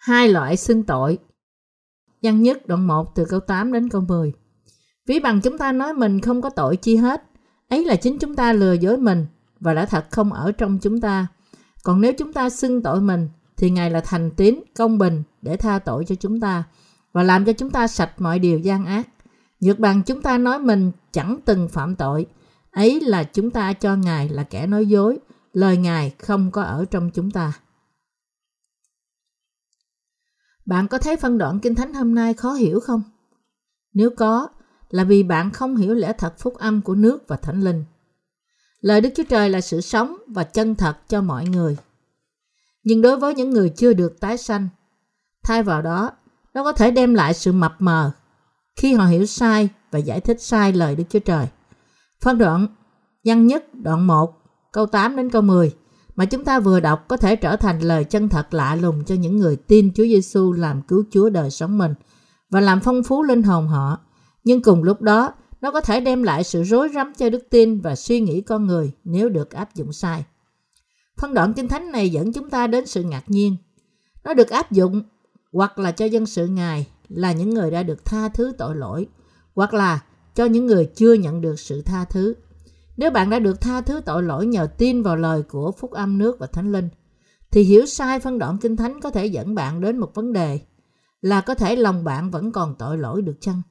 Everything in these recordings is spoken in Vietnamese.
Hai loại xưng tội. Văn nhất đoạn 1 từ câu 8 đến câu 10. Ví bằng chúng ta nói mình không có tội chi hết, ấy là chính chúng ta lừa dối mình và đã thật không ở trong chúng ta. Còn nếu chúng ta xưng tội mình thì Ngài là thành tín, công bình để tha tội cho chúng ta và làm cho chúng ta sạch mọi điều gian ác. Nhược bằng chúng ta nói mình chẳng từng phạm tội, ấy là chúng ta cho Ngài là kẻ nói dối, lời Ngài không có ở trong chúng ta. Bạn có thấy phân đoạn Kinh Thánh hôm nay khó hiểu không? Nếu có, là vì bạn không hiểu lẽ thật phúc âm của nước và thánh linh. Lời Đức Chúa Trời là sự sống và chân thật cho mọi người. Nhưng đối với những người chưa được tái sanh, thay vào đó, nó có thể đem lại sự mập mờ khi họ hiểu sai và giải thích sai lời Đức Chúa Trời. Phân đoạn văn nhất đoạn 1 câu 8 đến câu 10 mà chúng ta vừa đọc có thể trở thành lời chân thật lạ lùng cho những người tin Chúa Giêsu làm cứu Chúa đời sống mình và làm phong phú linh hồn họ. Nhưng cùng lúc đó, nó có thể đem lại sự rối rắm cho đức tin và suy nghĩ con người nếu được áp dụng sai. Phân đoạn kinh thánh này dẫn chúng ta đến sự ngạc nhiên. Nó được áp dụng hoặc là cho dân sự Ngài là những người đã được tha thứ tội lỗi, hoặc là cho những người chưa nhận được sự tha thứ. Nếu bạn đã được tha thứ tội lỗi nhờ tin vào lời của Phúc Âm nước và Thánh Linh, thì hiểu sai phân đoạn Kinh Thánh có thể dẫn bạn đến một vấn đề là có thể lòng bạn vẫn còn tội lỗi được chăng?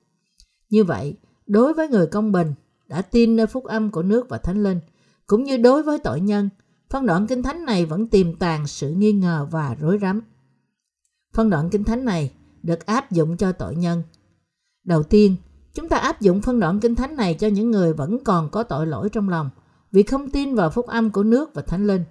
Như vậy, đối với người công bình đã tin nơi Phúc Âm của nước và Thánh Linh, cũng như đối với tội nhân, phân đoạn Kinh Thánh này vẫn tiềm tàng sự nghi ngờ và rối rắm. Phân đoạn Kinh Thánh này được áp dụng cho tội nhân. Đầu tiên, Chúng ta áp dụng phân đoạn kinh thánh này cho những người vẫn còn có tội lỗi trong lòng, vì không tin vào phúc âm của nước và thánh linh.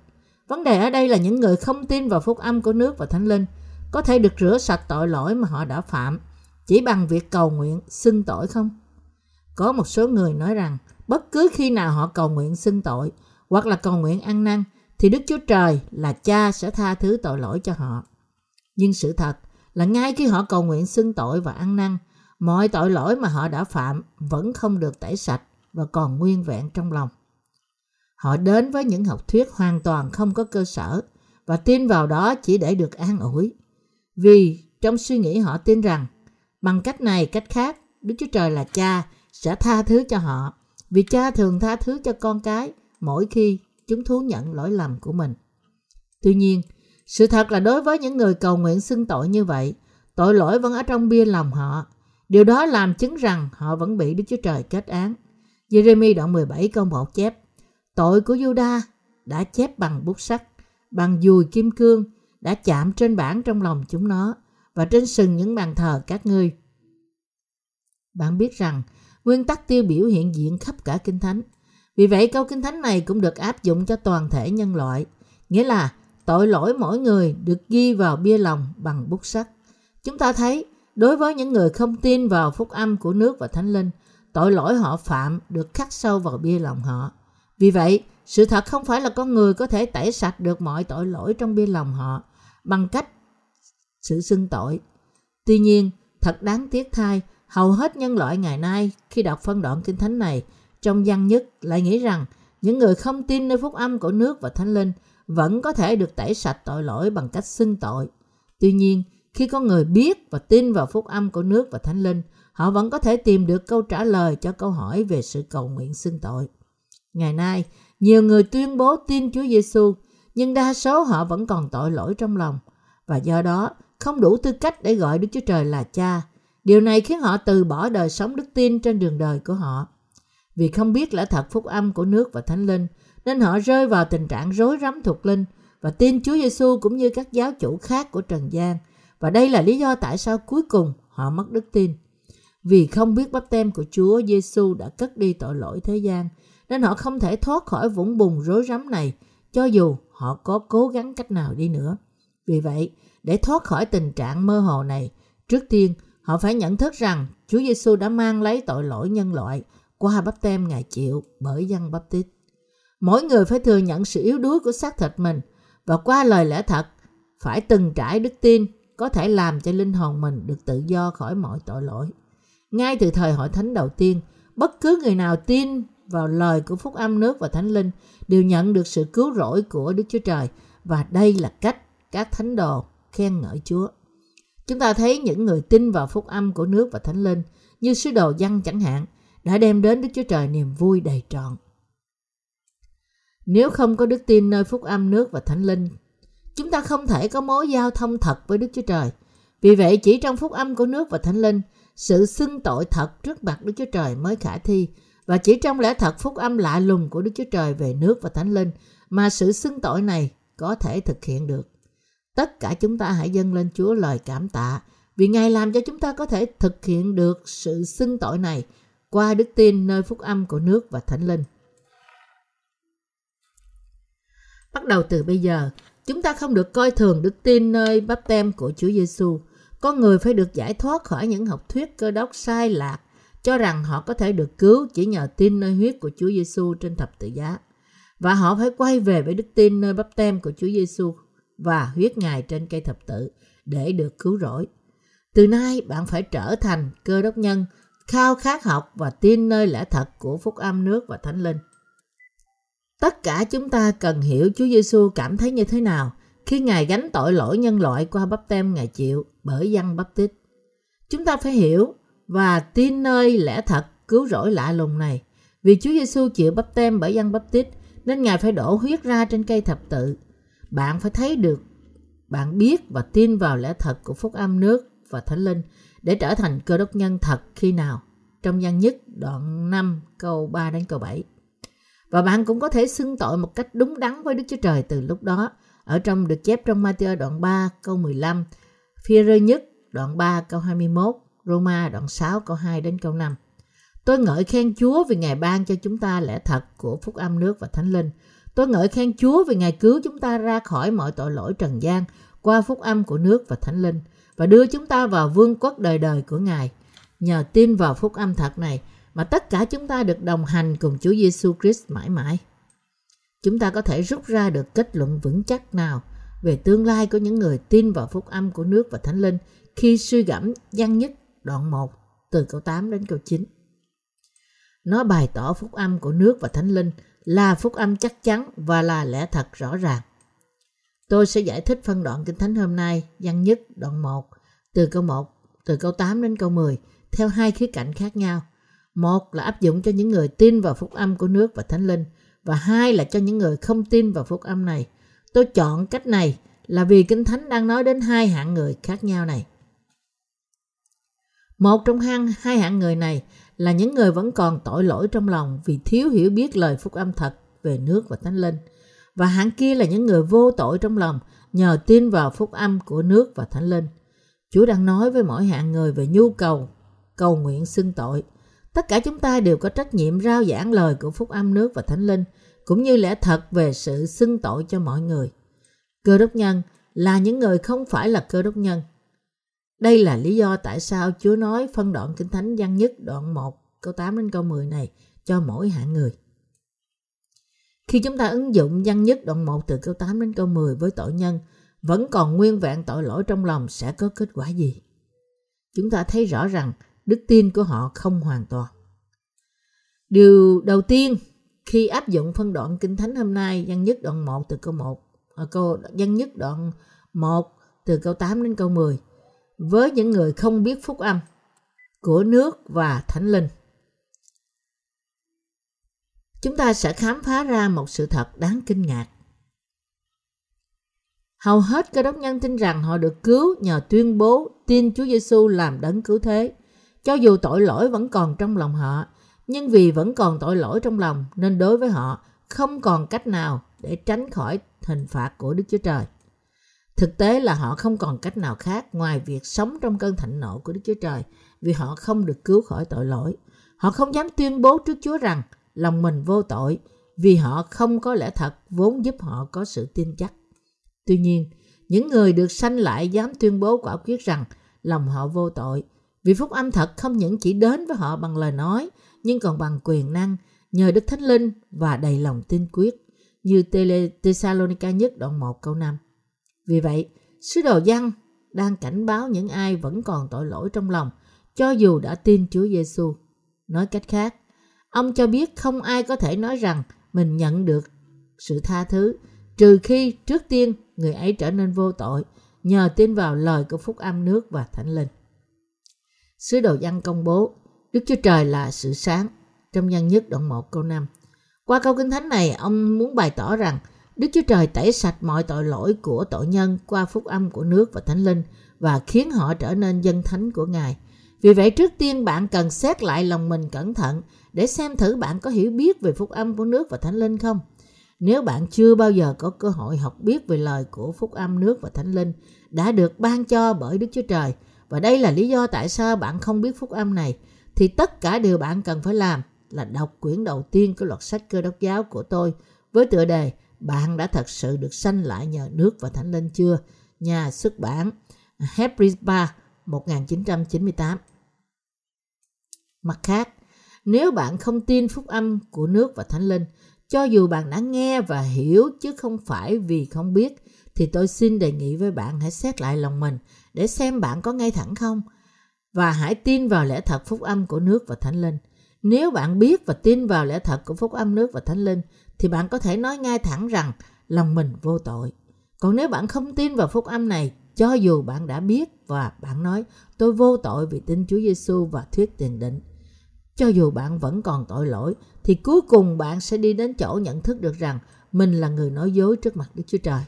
Vấn đề ở đây là những người không tin vào phúc âm của nước và thánh linh có thể được rửa sạch tội lỗi mà họ đã phạm, chỉ bằng việc cầu nguyện xin tội không? Có một số người nói rằng, bất cứ khi nào họ cầu nguyện xin tội hoặc là cầu nguyện ăn năn, thì Đức Chúa Trời là cha sẽ tha thứ tội lỗi cho họ. Nhưng sự thật là ngay khi họ cầu nguyện xưng tội và ăn năn mọi tội lỗi mà họ đã phạm vẫn không được tẩy sạch và còn nguyên vẹn trong lòng. Họ đến với những học thuyết hoàn toàn không có cơ sở và tin vào đó chỉ để được an ủi. Vì trong suy nghĩ họ tin rằng bằng cách này cách khác Đức Chúa Trời là cha sẽ tha thứ cho họ vì cha thường tha thứ cho con cái mỗi khi chúng thú nhận lỗi lầm của mình. Tuy nhiên, sự thật là đối với những người cầu nguyện xưng tội như vậy, tội lỗi vẫn ở trong bia lòng họ Điều đó làm chứng rằng họ vẫn bị Đức Chúa Trời kết án. Jeremy đoạn 17 câu 1 chép Tội của Juda đã chép bằng bút sắt, bằng dùi kim cương, đã chạm trên bảng trong lòng chúng nó và trên sừng những bàn thờ các ngươi. Bạn biết rằng nguyên tắc tiêu biểu hiện diện khắp cả Kinh Thánh. Vì vậy câu Kinh Thánh này cũng được áp dụng cho toàn thể nhân loại, nghĩa là tội lỗi mỗi người được ghi vào bia lòng bằng bút sắt. Chúng ta thấy Đối với những người không tin vào phúc âm của nước và thánh linh, tội lỗi họ phạm được khắc sâu vào bia lòng họ. Vì vậy, sự thật không phải là con người có thể tẩy sạch được mọi tội lỗi trong bia lòng họ bằng cách sự xưng tội. Tuy nhiên, thật đáng tiếc thay, hầu hết nhân loại ngày nay khi đọc phân đoạn kinh thánh này trong văn nhất lại nghĩ rằng những người không tin nơi phúc âm của nước và thánh linh vẫn có thể được tẩy sạch tội lỗi bằng cách xưng tội. Tuy nhiên, khi có người biết và tin vào phúc âm của nước và thánh linh, họ vẫn có thể tìm được câu trả lời cho câu hỏi về sự cầu nguyện xưng tội. Ngày nay, nhiều người tuyên bố tin Chúa Giêsu, nhưng đa số họ vẫn còn tội lỗi trong lòng và do đó không đủ tư cách để gọi Đức Chúa Trời là cha. Điều này khiến họ từ bỏ đời sống đức tin trên đường đời của họ. Vì không biết lẽ thật phúc âm của nước và thánh linh, nên họ rơi vào tình trạng rối rắm thuộc linh và tin Chúa Giêsu cũng như các giáo chủ khác của trần gian và đây là lý do tại sao cuối cùng họ mất đức tin. Vì không biết bắp tem của Chúa Giêsu đã cất đi tội lỗi thế gian, nên họ không thể thoát khỏi vũng bùn rối rắm này, cho dù họ có cố gắng cách nào đi nữa. Vì vậy, để thoát khỏi tình trạng mơ hồ này, trước tiên họ phải nhận thức rằng Chúa Giêsu đã mang lấy tội lỗi nhân loại qua bắp tem Ngài chịu bởi dân bắp tít. Mỗi người phải thừa nhận sự yếu đuối của xác thịt mình và qua lời lẽ thật phải từng trải đức tin có thể làm cho linh hồn mình được tự do khỏi mọi tội lỗi. Ngay từ thời hội thánh đầu tiên, bất cứ người nào tin vào lời của phúc âm nước và thánh linh đều nhận được sự cứu rỗi của Đức Chúa Trời và đây là cách các thánh đồ khen ngợi Chúa. Chúng ta thấy những người tin vào phúc âm của nước và thánh linh như sứ đồ văn chẳng hạn đã đem đến Đức Chúa Trời niềm vui đầy trọn. Nếu không có đức tin nơi phúc âm nước và thánh linh, chúng ta không thể có mối giao thông thật với Đức Chúa Trời. Vì vậy chỉ trong phúc âm của nước và thánh linh, sự xưng tội thật trước mặt Đức Chúa Trời mới khả thi và chỉ trong lẽ thật phúc âm lạ lùng của Đức Chúa Trời về nước và thánh linh mà sự xưng tội này có thể thực hiện được. Tất cả chúng ta hãy dâng lên Chúa lời cảm tạ vì Ngài làm cho chúng ta có thể thực hiện được sự xưng tội này qua đức tin nơi phúc âm của nước và thánh linh. Bắt đầu từ bây giờ, chúng ta không được coi thường đức tin nơi bắp tem của Chúa Giêsu. Con người phải được giải thoát khỏi những học thuyết cơ đốc sai lạc, cho rằng họ có thể được cứu chỉ nhờ tin nơi huyết của Chúa Giêsu trên thập tự giá. Và họ phải quay về với đức tin nơi bắp tem của Chúa Giêsu và huyết Ngài trên cây thập tự để được cứu rỗi. Từ nay bạn phải trở thành cơ đốc nhân, khao khát học và tin nơi lẽ thật của phúc âm nước và thánh linh. Tất cả chúng ta cần hiểu Chúa Giêsu cảm thấy như thế nào khi Ngài gánh tội lỗi nhân loại qua bắp tem Ngài chịu bởi dân bắp tít. Chúng ta phải hiểu và tin nơi lẽ thật cứu rỗi lạ lùng này. Vì Chúa Giêsu chịu bắp tem bởi dân bắp tít nên Ngài phải đổ huyết ra trên cây thập tự. Bạn phải thấy được, bạn biết và tin vào lẽ thật của phúc âm nước và thánh linh để trở thành cơ đốc nhân thật khi nào? Trong gian nhất đoạn 5 câu 3 đến câu 7. Và bạn cũng có thể xưng tội một cách đúng đắn với Đức Chúa Trời từ lúc đó. Ở trong được chép trong Matthew đoạn 3 câu 15, Phi-rơ nhất đoạn 3 câu 21, Roma đoạn 6 câu 2 đến câu 5. Tôi ngợi khen Chúa vì Ngài ban cho chúng ta lẽ thật của phúc âm nước và thánh linh. Tôi ngợi khen Chúa vì Ngài cứu chúng ta ra khỏi mọi tội lỗi trần gian qua phúc âm của nước và thánh linh và đưa chúng ta vào vương quốc đời đời của Ngài. Nhờ tin vào phúc âm thật này mà tất cả chúng ta được đồng hành cùng Chúa Giêsu Christ mãi mãi. Chúng ta có thể rút ra được kết luận vững chắc nào về tương lai của những người tin vào phúc âm của nước và thánh linh khi suy gẫm văn nhất đoạn 1 từ câu 8 đến câu 9. Nó bày tỏ phúc âm của nước và thánh linh là phúc âm chắc chắn và là lẽ thật rõ ràng. Tôi sẽ giải thích phân đoạn Kinh Thánh hôm nay, văn nhất đoạn 1, từ câu 1, từ câu 8 đến câu 10, theo hai khía cạnh khác nhau. Một là áp dụng cho những người tin vào phúc âm của nước và thánh linh, và hai là cho những người không tin vào phúc âm này. Tôi chọn cách này là vì Kinh Thánh đang nói đến hai hạng người khác nhau này. Một trong hai hạng người này là những người vẫn còn tội lỗi trong lòng vì thiếu hiểu biết lời phúc âm thật về nước và thánh linh. Và hạng kia là những người vô tội trong lòng nhờ tin vào phúc âm của nước và thánh linh. Chúa đang nói với mỗi hạng người về nhu cầu, cầu nguyện xưng tội. Tất cả chúng ta đều có trách nhiệm rao giảng lời của phúc âm nước và thánh linh, cũng như lẽ thật về sự xưng tội cho mọi người. Cơ đốc nhân là những người không phải là cơ đốc nhân. Đây là lý do tại sao Chúa nói phân đoạn Kinh Thánh văn nhất đoạn 1 câu 8 đến câu 10 này cho mỗi hạng người. Khi chúng ta ứng dụng văn nhất đoạn 1 từ câu 8 đến câu 10 với tội nhân, vẫn còn nguyên vẹn tội lỗi trong lòng sẽ có kết quả gì? Chúng ta thấy rõ rằng đức tin của họ không hoàn toàn. Điều đầu tiên khi áp dụng phân đoạn Kinh Thánh hôm nay, văn nhất đoạn 1 từ câu 1, à, câu văn nhất đoạn 1 từ câu 8 đến câu 10, với những người không biết phúc âm của nước và thánh linh. Chúng ta sẽ khám phá ra một sự thật đáng kinh ngạc. Hầu hết cơ đốc nhân tin rằng họ được cứu nhờ tuyên bố tin Chúa Giêsu làm đấng cứu thế. Cho dù tội lỗi vẫn còn trong lòng họ, nhưng vì vẫn còn tội lỗi trong lòng nên đối với họ không còn cách nào để tránh khỏi hình phạt của Đức Chúa Trời. Thực tế là họ không còn cách nào khác ngoài việc sống trong cơn thạnh nộ của Đức Chúa Trời vì họ không được cứu khỏi tội lỗi. Họ không dám tuyên bố trước Chúa rằng lòng mình vô tội vì họ không có lẽ thật vốn giúp họ có sự tin chắc. Tuy nhiên, những người được sanh lại dám tuyên bố quả quyết rằng lòng họ vô tội vì phúc âm thật không những chỉ đến với họ bằng lời nói nhưng còn bằng quyền năng nhờ Đức Thánh Linh và đầy lòng tin quyết như Thessalonica nhất đoạn 1 câu 5. Vì vậy, sứ đồ văn đang cảnh báo những ai vẫn còn tội lỗi trong lòng cho dù đã tin Chúa Giêsu. Nói cách khác, ông cho biết không ai có thể nói rằng mình nhận được sự tha thứ trừ khi trước tiên người ấy trở nên vô tội nhờ tin vào lời của phúc âm nước và thánh linh. Sứ đồ văn công bố Đức Chúa Trời là sự sáng trong nhân nhất đoạn 1 câu 5. Qua câu kinh thánh này, ông muốn bày tỏ rằng Đức Chúa Trời tẩy sạch mọi tội lỗi của tội nhân qua phúc âm của nước và thánh linh và khiến họ trở nên dân thánh của Ngài. Vì vậy trước tiên bạn cần xét lại lòng mình cẩn thận để xem thử bạn có hiểu biết về phúc âm của nước và thánh linh không. Nếu bạn chưa bao giờ có cơ hội học biết về lời của phúc âm nước và thánh linh đã được ban cho bởi Đức Chúa Trời và đây là lý do tại sao bạn không biết phúc âm này thì tất cả điều bạn cần phải làm là đọc quyển đầu tiên của loạt sách cơ đốc giáo của tôi với tựa đề Bạn đã thật sự được sanh lại nhờ nước và thánh linh chưa? Nhà xuất bản Hebrews 1998 Mặt khác, nếu bạn không tin phúc âm của nước và thánh linh, cho dù bạn đã nghe và hiểu chứ không phải vì không biết, thì tôi xin đề nghị với bạn hãy xét lại lòng mình để xem bạn có ngay thẳng không. Và hãy tin vào lẽ thật phúc âm của nước và thánh linh. Nếu bạn biết và tin vào lẽ thật của phúc âm nước và thánh linh, thì bạn có thể nói ngay thẳng rằng lòng mình vô tội. Còn nếu bạn không tin vào phúc âm này, cho dù bạn đã biết và bạn nói tôi vô tội vì tin Chúa Giêsu và thuyết tiền định, cho dù bạn vẫn còn tội lỗi, thì cuối cùng bạn sẽ đi đến chỗ nhận thức được rằng mình là người nói dối trước mặt Đức Chúa Trời.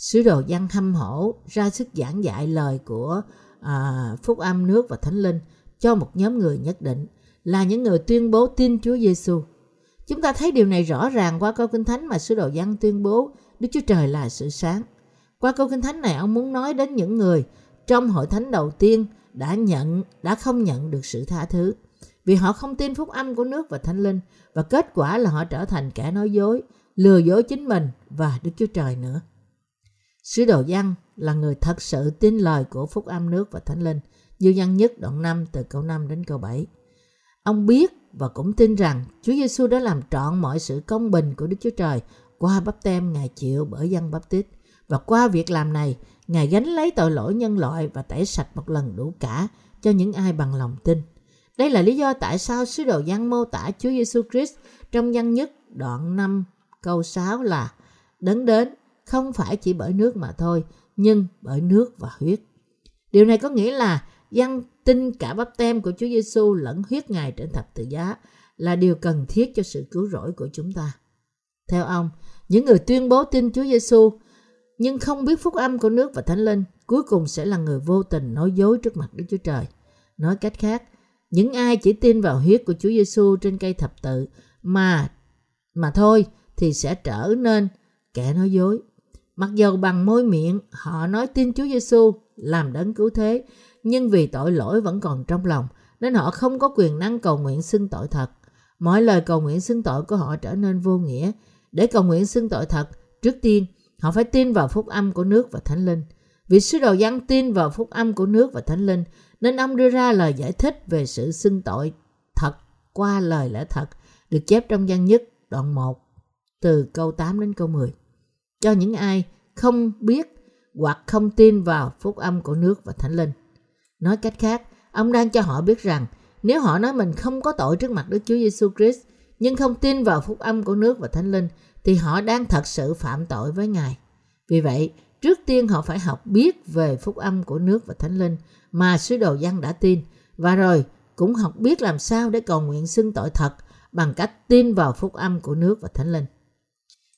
Sứ đồ văn hâm hổ ra sức giảng dạy lời của à, phúc âm nước và thánh linh cho một nhóm người nhất định là những người tuyên bố tin Chúa Giêsu. Chúng ta thấy điều này rõ ràng qua câu kinh thánh mà sứ đồ văn tuyên bố Đức Chúa Trời là sự sáng. Qua câu kinh thánh này ông muốn nói đến những người trong hội thánh đầu tiên đã nhận đã không nhận được sự tha thứ vì họ không tin phúc âm của nước và thánh linh và kết quả là họ trở thành kẻ nói dối, lừa dối chính mình và Đức Chúa Trời nữa. Sứ đồ Giăng là người thật sự tin lời của phúc âm nước và thánh linh Dư văn nhất đoạn 5 từ câu 5 đến câu 7. Ông biết và cũng tin rằng Chúa Giêsu đã làm trọn mọi sự công bình của Đức Chúa Trời qua bắp tem Ngài chịu bởi dân bắp tít. Và qua việc làm này, Ngài gánh lấy tội lỗi nhân loại và tẩy sạch một lần đủ cả cho những ai bằng lòng tin. Đây là lý do tại sao sứ đồ Giăng mô tả Chúa Giêsu Christ trong văn nhất đoạn 5 câu 6 là đấng đến không phải chỉ bởi nước mà thôi, nhưng bởi nước và huyết. Điều này có nghĩa là dân tin cả bắp tem của Chúa Giêsu lẫn huyết Ngài trên thập tự giá là điều cần thiết cho sự cứu rỗi của chúng ta. Theo ông, những người tuyên bố tin Chúa Giêsu nhưng không biết phúc âm của nước và thánh linh cuối cùng sẽ là người vô tình nói dối trước mặt Đức Chúa Trời. Nói cách khác, những ai chỉ tin vào huyết của Chúa Giêsu trên cây thập tự mà mà thôi thì sẽ trở nên kẻ nói dối. Mặc dầu bằng môi miệng họ nói tin Chúa Giêsu làm đấng cứu thế, nhưng vì tội lỗi vẫn còn trong lòng nên họ không có quyền năng cầu nguyện xưng tội thật. Mọi lời cầu nguyện xưng tội của họ trở nên vô nghĩa. Để cầu nguyện xưng tội thật, trước tiên họ phải tin vào phúc âm của nước và thánh linh. Vì sứ đồ giăng tin vào phúc âm của nước và thánh linh nên ông đưa ra lời giải thích về sự xưng tội thật qua lời lẽ thật được chép trong gian nhất đoạn 1 từ câu 8 đến câu 10. Cho những ai không biết hoặc không tin vào phúc âm của nước và thánh linh. Nói cách khác, ông đang cho họ biết rằng nếu họ nói mình không có tội trước mặt Đức Chúa Giêsu Christ nhưng không tin vào phúc âm của nước và thánh linh thì họ đang thật sự phạm tội với Ngài. Vì vậy, trước tiên họ phải học biết về phúc âm của nước và thánh linh mà sứ đồ dân đã tin và rồi cũng học biết làm sao để cầu nguyện xưng tội thật bằng cách tin vào phúc âm của nước và thánh linh.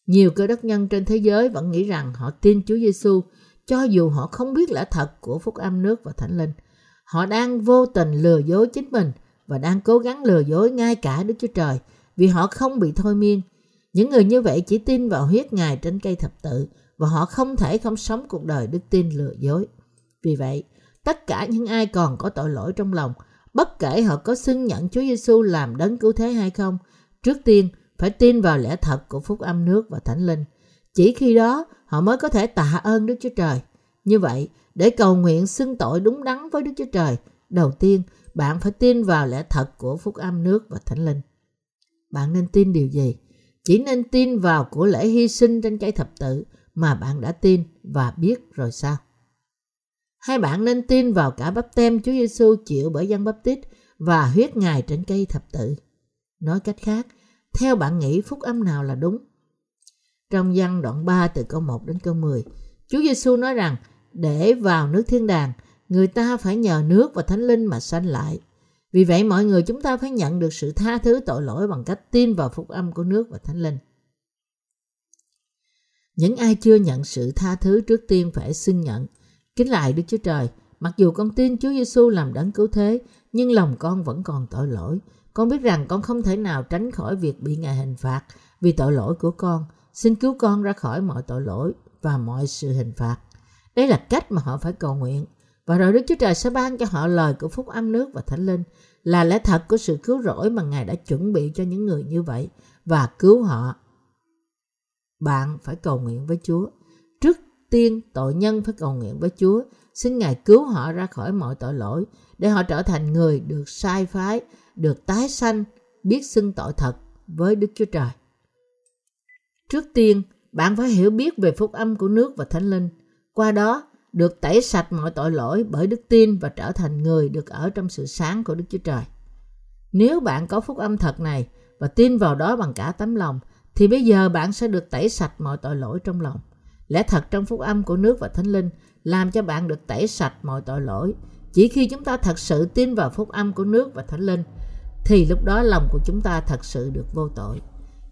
Nhiều cơ đốc nhân trên thế giới vẫn nghĩ rằng họ tin Chúa Giêsu cho dù họ không biết lẽ thật của phúc âm nước và thánh linh. Họ đang vô tình lừa dối chính mình và đang cố gắng lừa dối ngay cả Đức Chúa Trời vì họ không bị thôi miên. Những người như vậy chỉ tin vào huyết Ngài trên cây thập tự và họ không thể không sống cuộc đời đức tin lừa dối. Vì vậy, tất cả những ai còn có tội lỗi trong lòng, bất kể họ có xưng nhận Chúa Giêsu làm đấng cứu thế hay không, trước tiên phải tin vào lẽ thật của phúc âm nước và thánh linh. Chỉ khi đó họ mới có thể tạ ơn Đức Chúa Trời. Như vậy, để cầu nguyện xưng tội đúng đắn với Đức Chúa Trời, đầu tiên bạn phải tin vào lẽ thật của phúc âm nước và thánh linh. Bạn nên tin điều gì? Chỉ nên tin vào của lễ hy sinh trên cây thập tự mà bạn đã tin và biết rồi sao? Hay bạn nên tin vào cả bắp tem Chúa Giêsu chịu bởi dân bắp tít và huyết Ngài trên cây thập tự? Nói cách khác, theo bạn nghĩ phúc âm nào là đúng? Trong văn đoạn 3 từ câu 1 đến câu 10, Chúa Giêsu nói rằng để vào nước thiên đàng, người ta phải nhờ nước và thánh linh mà sanh lại. Vì vậy mọi người chúng ta phải nhận được sự tha thứ tội lỗi bằng cách tin vào phúc âm của nước và thánh linh. Những ai chưa nhận sự tha thứ trước tiên phải xưng nhận. Kính lại Đức Chúa Trời, mặc dù con tin Chúa Giêsu làm đấng cứu thế, nhưng lòng con vẫn còn tội lỗi. Con biết rằng con không thể nào tránh khỏi việc bị Ngài hình phạt vì tội lỗi của con. Xin cứu con ra khỏi mọi tội lỗi và mọi sự hình phạt. Đây là cách mà họ phải cầu nguyện. Và rồi Đức Chúa Trời sẽ ban cho họ lời của phúc âm nước và thánh linh là lẽ thật của sự cứu rỗi mà Ngài đã chuẩn bị cho những người như vậy và cứu họ. Bạn phải cầu nguyện với Chúa. Trước tiên tội nhân phải cầu nguyện với Chúa. Xin Ngài cứu họ ra khỏi mọi tội lỗi để họ trở thành người được sai phái, được tái sanh, biết xưng tội thật với Đức Chúa Trời. Trước tiên, bạn phải hiểu biết về phúc âm của nước và thánh linh. Qua đó, được tẩy sạch mọi tội lỗi bởi đức tin và trở thành người được ở trong sự sáng của Đức Chúa Trời. Nếu bạn có phúc âm thật này và tin vào đó bằng cả tấm lòng, thì bây giờ bạn sẽ được tẩy sạch mọi tội lỗi trong lòng. Lẽ thật trong phúc âm của nước và thánh linh làm cho bạn được tẩy sạch mọi tội lỗi. Chỉ khi chúng ta thật sự tin vào phúc âm của nước và thánh linh, thì lúc đó lòng của chúng ta thật sự được vô tội.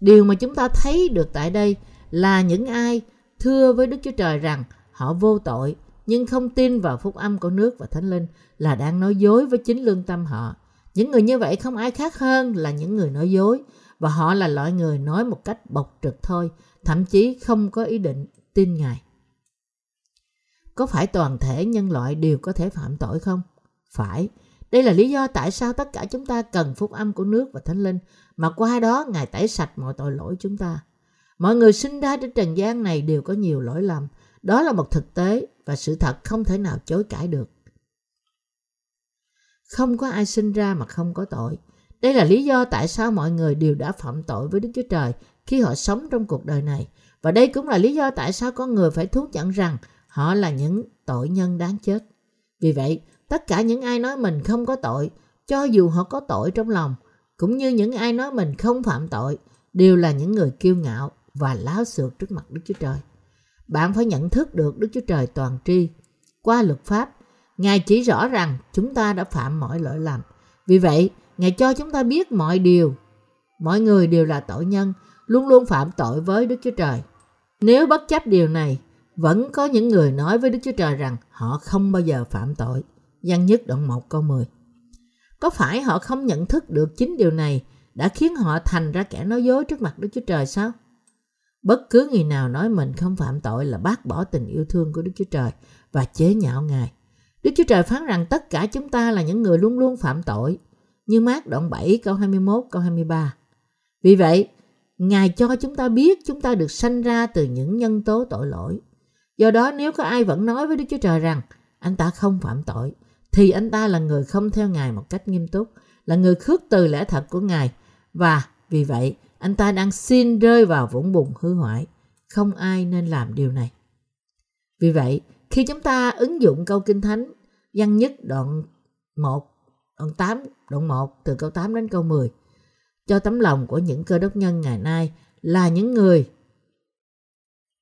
Điều mà chúng ta thấy được tại đây là những ai thưa với Đức Chúa Trời rằng họ vô tội nhưng không tin vào phúc âm của nước và thánh linh là đang nói dối với chính lương tâm họ. Những người như vậy không ai khác hơn là những người nói dối và họ là loại người nói một cách bộc trực thôi, thậm chí không có ý định tin Ngài. Có phải toàn thể nhân loại đều có thể phạm tội không? Phải. Đây là lý do tại sao tất cả chúng ta cần phúc âm của nước và thánh linh mà qua đó Ngài tẩy sạch mọi tội lỗi chúng ta. Mọi người sinh ra trên trần gian này đều có nhiều lỗi lầm. Đó là một thực tế và sự thật không thể nào chối cãi được. Không có ai sinh ra mà không có tội. Đây là lý do tại sao mọi người đều đã phạm tội với Đức Chúa Trời khi họ sống trong cuộc đời này. Và đây cũng là lý do tại sao con người phải thú nhận rằng họ là những tội nhân đáng chết. Vì vậy, tất cả những ai nói mình không có tội, cho dù họ có tội trong lòng, cũng như những ai nói mình không phạm tội, đều là những người kiêu ngạo và láo xược trước mặt Đức Chúa Trời. Bạn phải nhận thức được Đức Chúa Trời toàn tri. Qua luật pháp, Ngài chỉ rõ rằng chúng ta đã phạm mọi lỗi lầm. Vì vậy, Ngài cho chúng ta biết mọi điều. Mọi người đều là tội nhân, luôn luôn phạm tội với Đức Chúa Trời. Nếu bất chấp điều này, vẫn có những người nói với Đức Chúa Trời rằng họ không bao giờ phạm tội. Văn nhất đoạn 1 câu 10 Có phải họ không nhận thức được chính điều này đã khiến họ thành ra kẻ nói dối trước mặt Đức Chúa Trời sao? Bất cứ người nào nói mình không phạm tội là bác bỏ tình yêu thương của Đức Chúa Trời và chế nhạo Ngài. Đức Chúa Trời phán rằng tất cả chúng ta là những người luôn luôn phạm tội, như mát đoạn 7 câu 21 câu 23. Vì vậy, Ngài cho chúng ta biết chúng ta được sanh ra từ những nhân tố tội lỗi. Do đó nếu có ai vẫn nói với Đức Chúa Trời rằng anh ta không phạm tội, thì anh ta là người không theo Ngài một cách nghiêm túc, là người khước từ lẽ thật của Ngài và vì vậy anh ta đang xin rơi vào vũng bùn hư hoại. Không ai nên làm điều này. Vì vậy, khi chúng ta ứng dụng câu Kinh Thánh văn nhất đoạn 1, đoạn 8, đoạn 1 từ câu 8 đến câu 10 cho tấm lòng của những cơ đốc nhân ngày nay là những người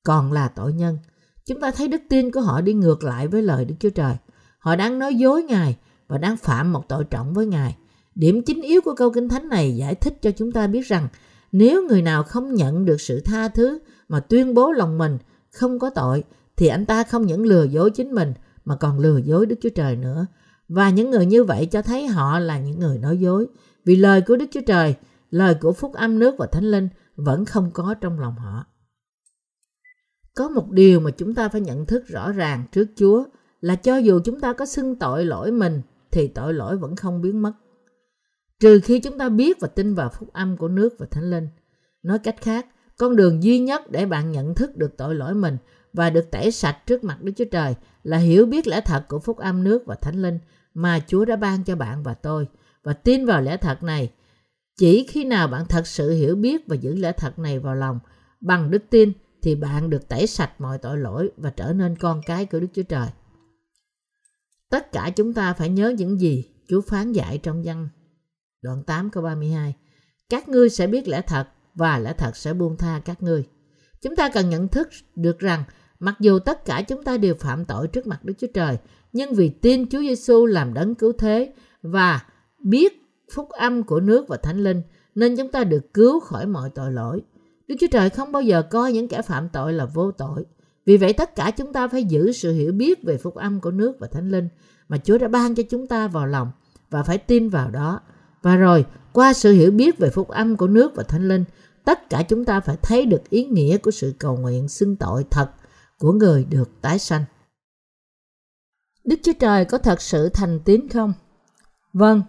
còn là tội nhân. Chúng ta thấy đức tin của họ đi ngược lại với lời Đức Chúa Trời. Họ đang nói dối Ngài và đang phạm một tội trọng với Ngài. Điểm chính yếu của câu Kinh Thánh này giải thích cho chúng ta biết rằng nếu người nào không nhận được sự tha thứ mà tuyên bố lòng mình không có tội thì anh ta không những lừa dối chính mình mà còn lừa dối Đức Chúa Trời nữa. Và những người như vậy cho thấy họ là những người nói dối. Vì lời của Đức Chúa Trời, lời của phúc âm nước và thánh linh vẫn không có trong lòng họ. Có một điều mà chúng ta phải nhận thức rõ ràng trước Chúa là cho dù chúng ta có xưng tội lỗi mình thì tội lỗi vẫn không biến mất. Trừ khi chúng ta biết và tin vào phúc âm của nước và thánh linh. Nói cách khác, con đường duy nhất để bạn nhận thức được tội lỗi mình và được tẩy sạch trước mặt Đức Chúa Trời là hiểu biết lẽ thật của phúc âm nước và thánh linh mà Chúa đã ban cho bạn và tôi và tin vào lẽ thật này. Chỉ khi nào bạn thật sự hiểu biết và giữ lẽ thật này vào lòng bằng đức tin thì bạn được tẩy sạch mọi tội lỗi và trở nên con cái của Đức Chúa Trời. Tất cả chúng ta phải nhớ những gì Chúa phán dạy trong văn đoạn 8 câu 32. Các ngươi sẽ biết lẽ thật và lẽ thật sẽ buông tha các ngươi. Chúng ta cần nhận thức được rằng Mặc dù tất cả chúng ta đều phạm tội trước mặt Đức Chúa Trời, nhưng vì tin Chúa Giêsu làm đấng cứu thế và biết phúc âm của nước và thánh linh nên chúng ta được cứu khỏi mọi tội lỗi. Đức Chúa Trời không bao giờ coi những kẻ phạm tội là vô tội. Vì vậy tất cả chúng ta phải giữ sự hiểu biết về phúc âm của nước và thánh linh mà Chúa đã ban cho chúng ta vào lòng và phải tin vào đó. Và rồi, qua sự hiểu biết về phúc âm của nước và thánh linh, tất cả chúng ta phải thấy được ý nghĩa của sự cầu nguyện xưng tội thật của người được tái sanh. Đức Chúa Trời có thật sự thành tín không? Vâng,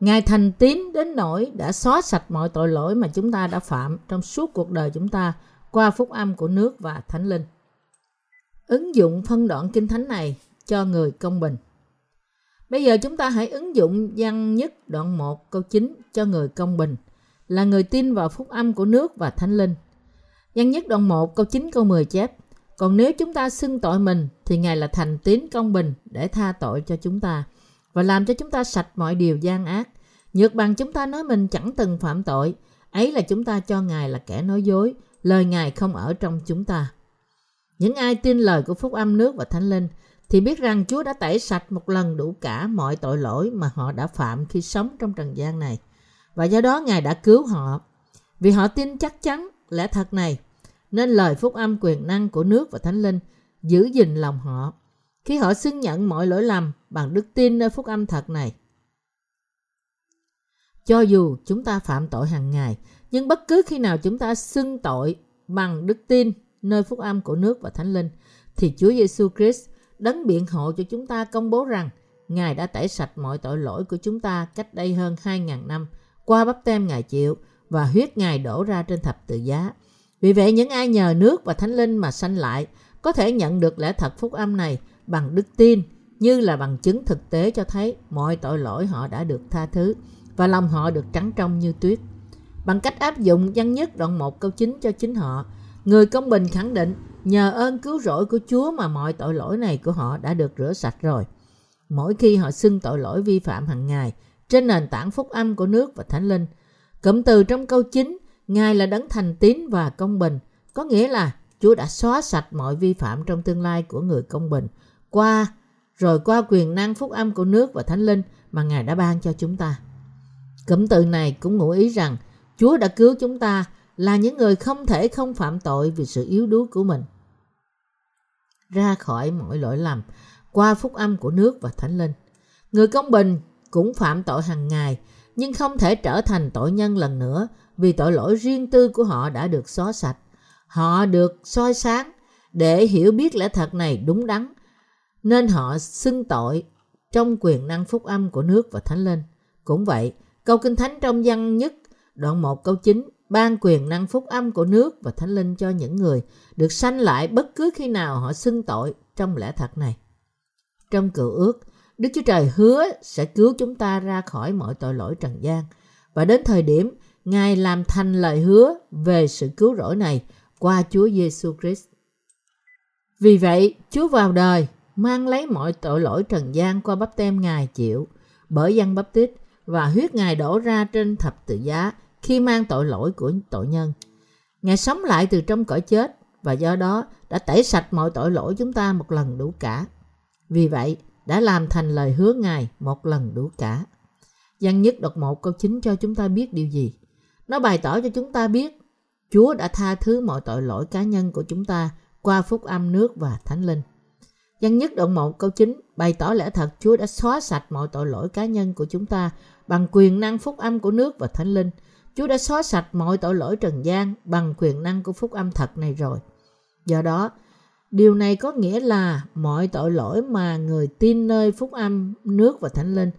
Ngài thành tín đến nỗi đã xóa sạch mọi tội lỗi mà chúng ta đã phạm trong suốt cuộc đời chúng ta qua phúc âm của nước và thánh linh. Ứng dụng phân đoạn kinh thánh này cho người công bình. Bây giờ chúng ta hãy ứng dụng văn nhất đoạn 1 câu 9 cho người công bình, là người tin vào phúc âm của nước và thánh linh. Văn nhất đoạn 1 câu 9 câu 10 chép, còn nếu chúng ta xưng tội mình thì Ngài là thành tín công bình để tha tội cho chúng ta và làm cho chúng ta sạch mọi điều gian ác. Nhược bằng chúng ta nói mình chẳng từng phạm tội, ấy là chúng ta cho Ngài là kẻ nói dối, lời Ngài không ở trong chúng ta. Những ai tin lời của phúc âm nước và thánh linh thì biết rằng Chúa đã tẩy sạch một lần đủ cả mọi tội lỗi mà họ đã phạm khi sống trong trần gian này. Và do đó Ngài đã cứu họ. Vì họ tin chắc chắn lẽ thật này, nên lời phúc âm quyền năng của nước và thánh linh giữ gìn lòng họ khi họ xưng nhận mọi lỗi lầm bằng đức tin nơi phúc âm thật này. Cho dù chúng ta phạm tội hàng ngày, nhưng bất cứ khi nào chúng ta xưng tội bằng đức tin nơi phúc âm của nước và thánh linh, thì Chúa Giêsu Christ đấng biện hộ cho chúng ta công bố rằng Ngài đã tẩy sạch mọi tội lỗi của chúng ta cách đây hơn 2.000 năm qua bắp tem Ngài chịu và huyết Ngài đổ ra trên thập tự giá. Vì vậy những ai nhờ nước và thánh linh mà sanh lại có thể nhận được lẽ thật phúc âm này bằng đức tin như là bằng chứng thực tế cho thấy mọi tội lỗi họ đã được tha thứ và lòng họ được trắng trong như tuyết. Bằng cách áp dụng văn nhất đoạn 1 câu 9 cho chính họ, người công bình khẳng định nhờ ơn cứu rỗi của Chúa mà mọi tội lỗi này của họ đã được rửa sạch rồi. Mỗi khi họ xưng tội lỗi vi phạm hàng ngày trên nền tảng phúc âm của nước và thánh linh, cụm từ trong câu 9, Ngài là đấng thành tín và công bình, có nghĩa là Chúa đã xóa sạch mọi vi phạm trong tương lai của người công bình qua rồi qua quyền năng phúc âm của nước và thánh linh mà Ngài đã ban cho chúng ta. Cụm từ này cũng ngụ ý rằng Chúa đã cứu chúng ta là những người không thể không phạm tội vì sự yếu đuối của mình. Ra khỏi mọi lỗi lầm qua phúc âm của nước và thánh linh. Người công bình cũng phạm tội hàng ngày nhưng không thể trở thành tội nhân lần nữa vì tội lỗi riêng tư của họ đã được xóa sạch. Họ được soi sáng để hiểu biết lẽ thật này đúng đắn nên họ xưng tội trong quyền năng phúc âm của nước và thánh linh. Cũng vậy, câu kinh thánh trong văn nhất đoạn 1 câu 9 ban quyền năng phúc âm của nước và thánh linh cho những người được sanh lại bất cứ khi nào họ xưng tội trong lẽ thật này. Trong cựu ước, Đức Chúa Trời hứa sẽ cứu chúng ta ra khỏi mọi tội lỗi trần gian. Và đến thời điểm Ngài làm thành lời hứa về sự cứu rỗi này qua Chúa Giêsu Christ. Vì vậy, Chúa vào đời mang lấy mọi tội lỗi trần gian qua bắp tem Ngài chịu bởi dân bắp tít và huyết Ngài đổ ra trên thập tự giá khi mang tội lỗi của tội nhân. Ngài sống lại từ trong cõi chết và do đó đã tẩy sạch mọi tội lỗi chúng ta một lần đủ cả. Vì vậy, đã làm thành lời hứa Ngài một lần đủ cả. Văn nhất đọc một câu 9 cho chúng ta biết điều gì? Nó bày tỏ cho chúng ta biết Chúa đã tha thứ mọi tội lỗi cá nhân của chúng ta qua phúc âm nước và thánh linh. Văn nhất đoạn 1 câu 9 bày tỏ lẽ thật Chúa đã xóa sạch mọi tội lỗi cá nhân của chúng ta bằng quyền năng phúc âm của nước và thánh linh. Chúa đã xóa sạch mọi tội lỗi trần gian bằng quyền năng của phúc âm thật này rồi. Do đó, điều này có nghĩa là mọi tội lỗi mà người tin nơi phúc âm nước và thánh linh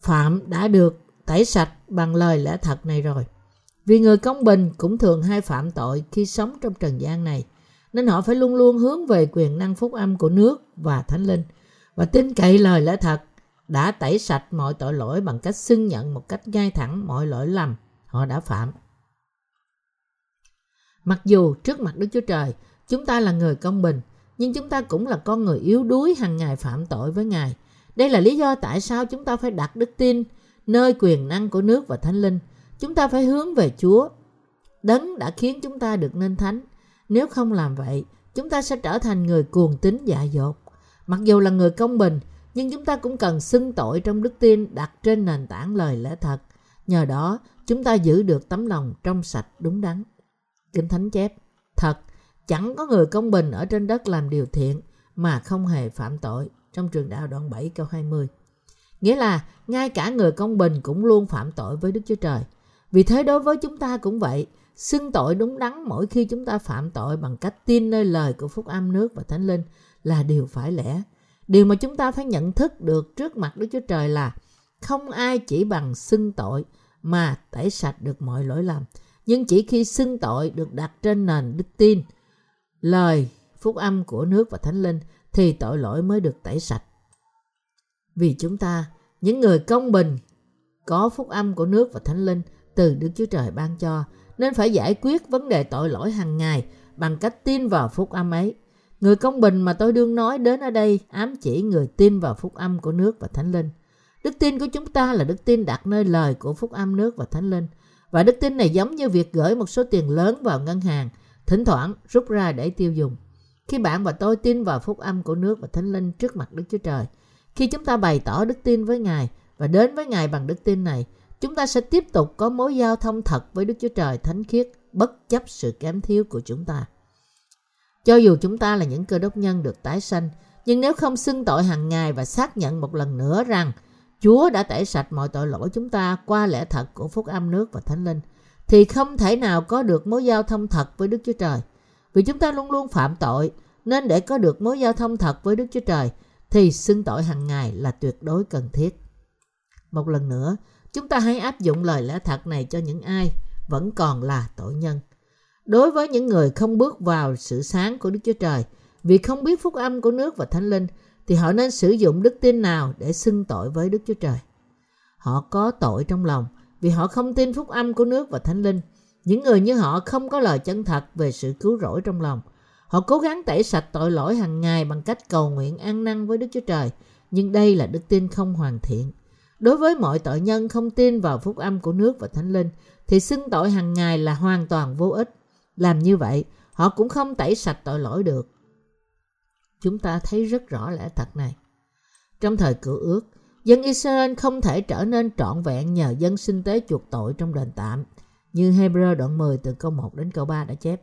phạm đã được tẩy sạch bằng lời lẽ thật này rồi. Vì người công bình cũng thường hay phạm tội khi sống trong trần gian này nên họ phải luôn luôn hướng về quyền năng phúc âm của nước và thánh linh và tin cậy lời lẽ thật đã tẩy sạch mọi tội lỗi bằng cách xưng nhận một cách ngay thẳng mọi lỗi lầm họ đã phạm. Mặc dù trước mặt Đức Chúa Trời, chúng ta là người công bình, nhưng chúng ta cũng là con người yếu đuối hàng ngày phạm tội với Ngài. Đây là lý do tại sao chúng ta phải đặt đức tin nơi quyền năng của nước và thánh linh. Chúng ta phải hướng về Chúa. Đấng đã khiến chúng ta được nên thánh nếu không làm vậy, chúng ta sẽ trở thành người cuồng tín dạ dột. Mặc dù là người công bình, nhưng chúng ta cũng cần xưng tội trong đức tin đặt trên nền tảng lời lẽ thật. Nhờ đó, chúng ta giữ được tấm lòng trong sạch đúng đắn. Kinh Thánh chép, thật, chẳng có người công bình ở trên đất làm điều thiện mà không hề phạm tội. Trong trường đạo đoạn 7 câu 20. Nghĩa là, ngay cả người công bình cũng luôn phạm tội với Đức Chúa Trời. Vì thế đối với chúng ta cũng vậy, xưng tội đúng đắn mỗi khi chúng ta phạm tội bằng cách tin nơi lời của Phúc Âm nước và Thánh Linh là điều phải lẽ. Điều mà chúng ta phải nhận thức được trước mặt Đức Chúa Trời là không ai chỉ bằng xưng tội mà tẩy sạch được mọi lỗi lầm. Nhưng chỉ khi xưng tội được đặt trên nền đức tin, lời, phúc âm của nước và thánh linh thì tội lỗi mới được tẩy sạch. Vì chúng ta, những người công bình, có phúc âm của nước và thánh linh từ Đức Chúa Trời ban cho, nên phải giải quyết vấn đề tội lỗi hàng ngày bằng cách tin vào phúc âm ấy. Người công bình mà tôi đương nói đến ở đây ám chỉ người tin vào phúc âm của nước và thánh linh. Đức tin của chúng ta là đức tin đặt nơi lời của phúc âm nước và thánh linh. Và đức tin này giống như việc gửi một số tiền lớn vào ngân hàng, thỉnh thoảng rút ra để tiêu dùng. Khi bạn và tôi tin vào phúc âm của nước và thánh linh trước mặt Đức Chúa Trời, khi chúng ta bày tỏ đức tin với Ngài và đến với Ngài bằng đức tin này, chúng ta sẽ tiếp tục có mối giao thông thật với Đức Chúa Trời thánh khiết bất chấp sự kém thiếu của chúng ta. Cho dù chúng ta là những cơ đốc nhân được tái sanh, nhưng nếu không xưng tội hàng ngày và xác nhận một lần nữa rằng Chúa đã tẩy sạch mọi tội lỗi chúng ta qua lẽ thật của phúc âm nước và thánh linh, thì không thể nào có được mối giao thông thật với Đức Chúa Trời. Vì chúng ta luôn luôn phạm tội, nên để có được mối giao thông thật với Đức Chúa Trời, thì xưng tội hàng ngày là tuyệt đối cần thiết. Một lần nữa, chúng ta hãy áp dụng lời lẽ thật này cho những ai vẫn còn là tội nhân. Đối với những người không bước vào sự sáng của Đức Chúa Trời, vì không biết phúc âm của nước và thánh linh, thì họ nên sử dụng đức tin nào để xưng tội với Đức Chúa Trời. Họ có tội trong lòng vì họ không tin phúc âm của nước và thánh linh. Những người như họ không có lời chân thật về sự cứu rỗi trong lòng. Họ cố gắng tẩy sạch tội lỗi hàng ngày bằng cách cầu nguyện ăn năn với Đức Chúa Trời, nhưng đây là đức tin không hoàn thiện. Đối với mọi tội nhân không tin vào phúc âm của nước và thánh linh, thì xưng tội hàng ngày là hoàn toàn vô ích. Làm như vậy, họ cũng không tẩy sạch tội lỗi được. Chúng ta thấy rất rõ lẽ thật này. Trong thời cựu ước, dân Israel không thể trở nên trọn vẹn nhờ dân sinh tế chuộc tội trong đền tạm, như Hebrew đoạn 10 từ câu 1 đến câu 3 đã chép.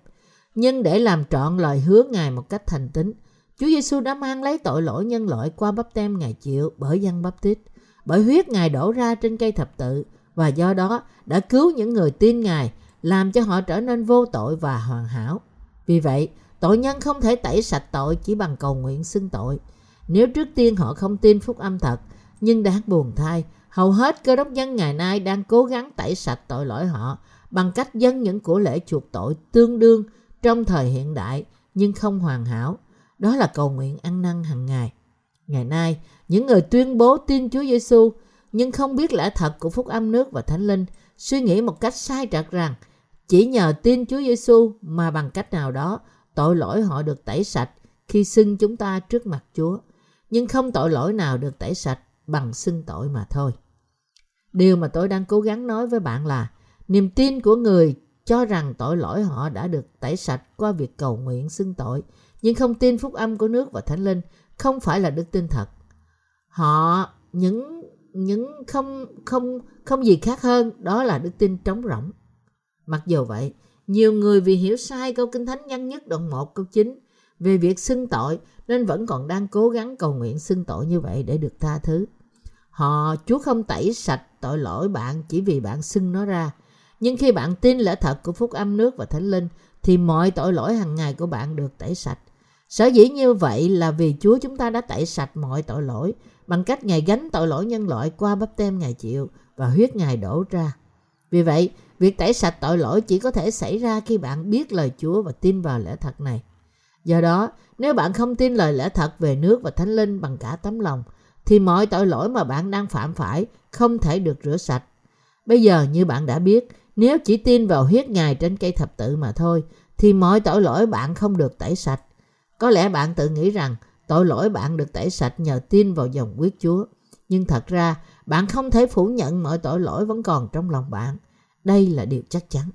Nhưng để làm trọn lời hứa Ngài một cách thành tín, Chúa Giêsu đã mang lấy tội lỗi nhân loại qua bắp tem Ngài chịu bởi dân bắp tít, bởi huyết Ngài đổ ra trên cây thập tự và do đó đã cứu những người tin Ngài, làm cho họ trở nên vô tội và hoàn hảo. Vì vậy, tội nhân không thể tẩy sạch tội chỉ bằng cầu nguyện xưng tội. Nếu trước tiên họ không tin phúc âm thật, nhưng đáng buồn thay, hầu hết cơ đốc nhân ngày nay đang cố gắng tẩy sạch tội lỗi họ bằng cách dâng những của lễ chuộc tội tương đương trong thời hiện đại nhưng không hoàn hảo. Đó là cầu nguyện ăn năn hàng ngày. Ngày nay, những người tuyên bố tin Chúa Giêsu nhưng không biết lẽ thật của phúc âm nước và thánh linh suy nghĩ một cách sai trật rằng chỉ nhờ tin Chúa Giêsu mà bằng cách nào đó tội lỗi họ được tẩy sạch khi xưng chúng ta trước mặt Chúa, nhưng không tội lỗi nào được tẩy sạch bằng xưng tội mà thôi. Điều mà tôi đang cố gắng nói với bạn là niềm tin của người cho rằng tội lỗi họ đã được tẩy sạch qua việc cầu nguyện xưng tội, nhưng không tin phúc âm của nước và thánh linh không phải là đức tin thật. Họ những những không không không gì khác hơn đó là đức tin trống rỗng. Mặc dù vậy, nhiều người vì hiểu sai câu Kinh Thánh ngắn nhất đoạn 1 câu 9 về việc xưng tội nên vẫn còn đang cố gắng cầu nguyện xưng tội như vậy để được tha thứ. Họ, Chúa không tẩy sạch tội lỗi bạn chỉ vì bạn xưng nó ra. Nhưng khi bạn tin lẽ thật của phúc âm nước và thánh linh thì mọi tội lỗi hàng ngày của bạn được tẩy sạch. Sở dĩ như vậy là vì Chúa chúng ta đã tẩy sạch mọi tội lỗi bằng cách Ngài gánh tội lỗi nhân loại qua bắp tem Ngài chịu và huyết Ngài đổ ra. Vì vậy, việc tẩy sạch tội lỗi chỉ có thể xảy ra khi bạn biết lời Chúa và tin vào lẽ thật này. Do đó, nếu bạn không tin lời lẽ thật về nước và thánh linh bằng cả tấm lòng, thì mọi tội lỗi mà bạn đang phạm phải không thể được rửa sạch. Bây giờ như bạn đã biết, nếu chỉ tin vào huyết Ngài trên cây thập tự mà thôi, thì mọi tội lỗi bạn không được tẩy sạch. Có lẽ bạn tự nghĩ rằng tội lỗi bạn được tẩy sạch nhờ tin vào dòng huyết Chúa. Nhưng thật ra, bạn không thể phủ nhận mọi tội lỗi vẫn còn trong lòng bạn. Đây là điều chắc chắn.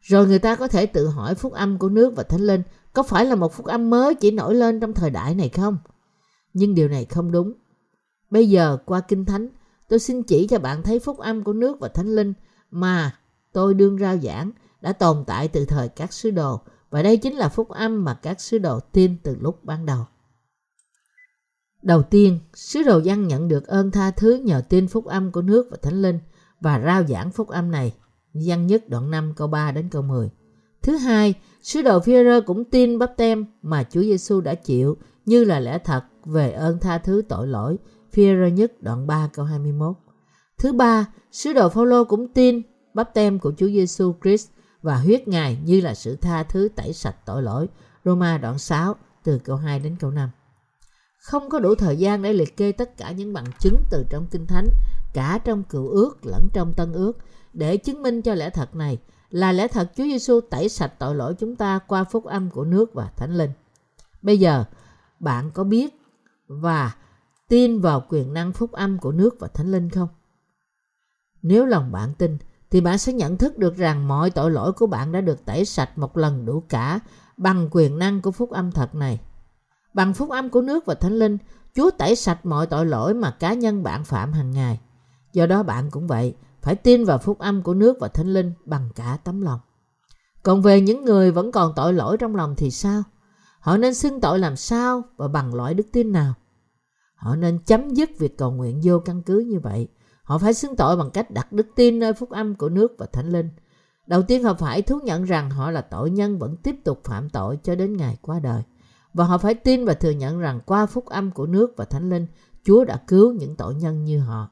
Rồi người ta có thể tự hỏi phúc âm của nước và thánh linh có phải là một phúc âm mới chỉ nổi lên trong thời đại này không? Nhưng điều này không đúng. Bây giờ qua Kinh Thánh, tôi xin chỉ cho bạn thấy phúc âm của nước và thánh linh mà tôi đương rao giảng đã tồn tại từ thời các sứ đồ và đây chính là phúc âm mà các sứ đồ tin từ lúc ban đầu. Đầu tiên, sứ đồ dân nhận được ơn tha thứ nhờ tin phúc âm của nước và thánh linh và rao giảng phúc âm này. Văn nhất đoạn 5 câu 3 đến câu 10. Thứ hai, sứ đồ Phi-rơ cũng tin bắp tem mà Chúa Giêsu đã chịu như là lẽ thật về ơn tha thứ tội lỗi. Phi-rơ nhất đoạn 3 câu 21. Thứ ba, sứ đồ Phaolô cũng tin bắp tem của Chúa Giêsu Christ và huyết Ngài như là sự tha thứ tẩy sạch tội lỗi. Roma đoạn 6 từ câu 2 đến câu 5. Không có đủ thời gian để liệt kê tất cả những bằng chứng từ trong Kinh Thánh, cả trong cựu ước lẫn trong tân ước, để chứng minh cho lẽ thật này là lẽ thật Chúa Giêsu tẩy sạch tội lỗi chúng ta qua phúc âm của nước và Thánh Linh. Bây giờ, bạn có biết và tin vào quyền năng phúc âm của nước và Thánh Linh không? Nếu lòng bạn tin, thì bạn sẽ nhận thức được rằng mọi tội lỗi của bạn đã được tẩy sạch một lần đủ cả bằng quyền năng của phúc âm thật này. Bằng phúc âm của nước và thánh linh, Chúa tẩy sạch mọi tội lỗi mà cá nhân bạn phạm hàng ngày. Do đó bạn cũng vậy, phải tin vào phúc âm của nước và thánh linh bằng cả tấm lòng. Còn về những người vẫn còn tội lỗi trong lòng thì sao? Họ nên xưng tội làm sao và bằng loại đức tin nào? Họ nên chấm dứt việc cầu nguyện vô căn cứ như vậy Họ phải xưng tội bằng cách đặt đức tin nơi phúc âm của nước và thánh linh. Đầu tiên họ phải thú nhận rằng họ là tội nhân vẫn tiếp tục phạm tội cho đến ngày qua đời. Và họ phải tin và thừa nhận rằng qua phúc âm của nước và thánh linh, Chúa đã cứu những tội nhân như họ.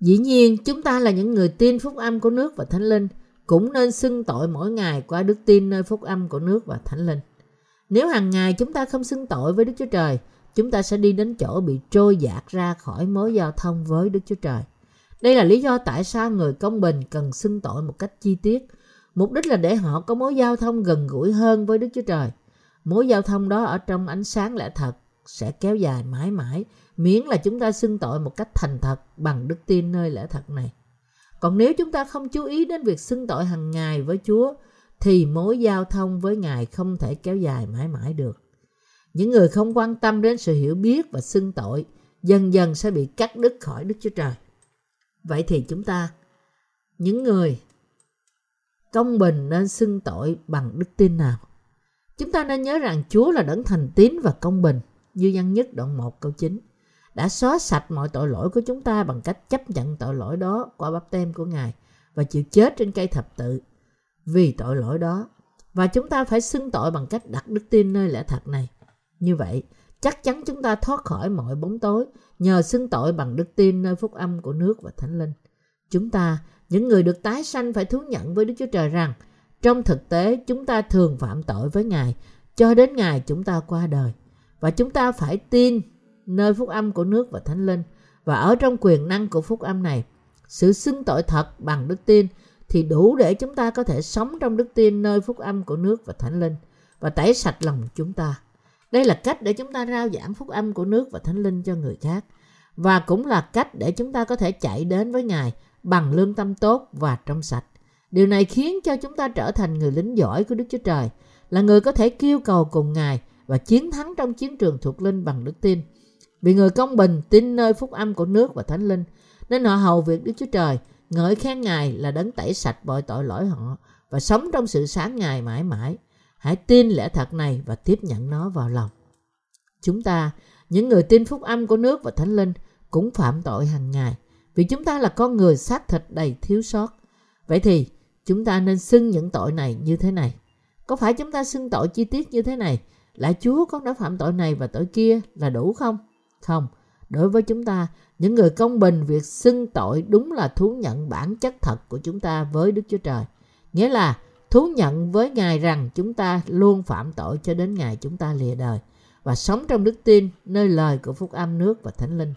Dĩ nhiên, chúng ta là những người tin phúc âm của nước và thánh linh, cũng nên xưng tội mỗi ngày qua đức tin nơi phúc âm của nước và thánh linh. Nếu hàng ngày chúng ta không xưng tội với Đức Chúa Trời, chúng ta sẽ đi đến chỗ bị trôi dạt ra khỏi mối giao thông với Đức Chúa Trời. Đây là lý do tại sao người công bình cần xưng tội một cách chi tiết. Mục đích là để họ có mối giao thông gần gũi hơn với Đức Chúa Trời. Mối giao thông đó ở trong ánh sáng lẽ thật sẽ kéo dài mãi mãi, miễn là chúng ta xưng tội một cách thành thật bằng đức tin nơi lẽ thật này. Còn nếu chúng ta không chú ý đến việc xưng tội hàng ngày với Chúa, thì mối giao thông với Ngài không thể kéo dài mãi mãi được. Những người không quan tâm đến sự hiểu biết và xưng tội dần dần sẽ bị cắt đứt khỏi Đức Chúa Trời. Vậy thì chúng ta, những người công bình nên xưng tội bằng đức tin nào? Chúng ta nên nhớ rằng Chúa là đấng thành tín và công bình, như văn nhất đoạn 1 câu 9, đã xóa sạch mọi tội lỗi của chúng ta bằng cách chấp nhận tội lỗi đó qua bắp tem của Ngài và chịu chết trên cây thập tự vì tội lỗi đó. Và chúng ta phải xưng tội bằng cách đặt đức tin nơi lẽ thật này. Như vậy, chắc chắn chúng ta thoát khỏi mọi bóng tối nhờ xưng tội bằng đức tin nơi phúc âm của nước và thánh linh. Chúng ta, những người được tái sanh phải thú nhận với Đức Chúa Trời rằng trong thực tế chúng ta thường phạm tội với Ngài cho đến ngày chúng ta qua đời. Và chúng ta phải tin nơi phúc âm của nước và thánh linh và ở trong quyền năng của phúc âm này sự xưng tội thật bằng đức tin thì đủ để chúng ta có thể sống trong đức tin nơi phúc âm của nước và thánh linh và tẩy sạch lòng chúng ta đây là cách để chúng ta rao giảng phúc âm của nước và thánh linh cho người khác. Và cũng là cách để chúng ta có thể chạy đến với Ngài bằng lương tâm tốt và trong sạch. Điều này khiến cho chúng ta trở thành người lính giỏi của Đức Chúa Trời, là người có thể kêu cầu cùng Ngài và chiến thắng trong chiến trường thuộc linh bằng đức tin. Vì người công bình tin nơi phúc âm của nước và thánh linh, nên họ hầu việc Đức Chúa Trời, ngợi khen Ngài là đấng tẩy sạch mọi tội lỗi họ và sống trong sự sáng Ngài mãi mãi. Hãy tin lẽ thật này và tiếp nhận nó vào lòng. Chúng ta, những người tin phúc âm của nước và thánh linh, cũng phạm tội hàng ngày vì chúng ta là con người xác thịt đầy thiếu sót. Vậy thì chúng ta nên xưng những tội này như thế này. Có phải chúng ta xưng tội chi tiết như thế này là Chúa con đã phạm tội này và tội kia là đủ không? Không. Đối với chúng ta, những người công bình việc xưng tội đúng là thú nhận bản chất thật của chúng ta với Đức Chúa Trời. Nghĩa là thú nhận với Ngài rằng chúng ta luôn phạm tội cho đến ngày chúng ta lìa đời và sống trong đức tin nơi lời của phúc âm nước và thánh linh.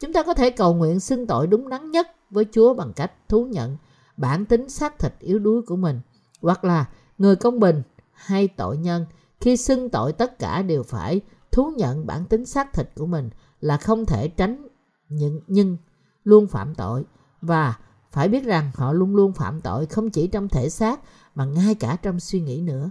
Chúng ta có thể cầu nguyện xưng tội đúng đắn nhất với Chúa bằng cách thú nhận bản tính xác thịt yếu đuối của mình hoặc là người công bình hay tội nhân khi xưng tội tất cả đều phải thú nhận bản tính xác thịt của mình là không thể tránh nhưng, nhưng luôn phạm tội và phải biết rằng họ luôn luôn phạm tội không chỉ trong thể xác mà ngay cả trong suy nghĩ nữa.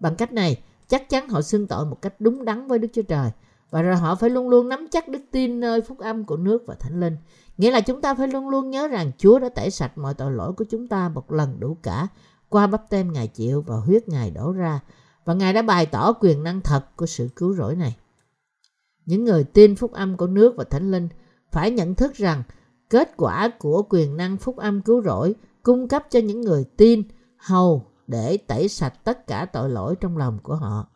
Bằng cách này, chắc chắn họ xưng tội một cách đúng đắn với Đức Chúa Trời. Và rồi họ phải luôn luôn nắm chắc đức tin nơi phúc âm của nước và thánh linh. Nghĩa là chúng ta phải luôn luôn nhớ rằng Chúa đã tẩy sạch mọi tội lỗi của chúng ta một lần đủ cả qua bắp tem Ngài chịu và huyết Ngài đổ ra. Và Ngài đã bày tỏ quyền năng thật của sự cứu rỗi này. Những người tin phúc âm của nước và thánh linh phải nhận thức rằng kết quả của quyền năng phúc âm cứu rỗi cung cấp cho những người tin hầu để tẩy sạch tất cả tội lỗi trong lòng của họ.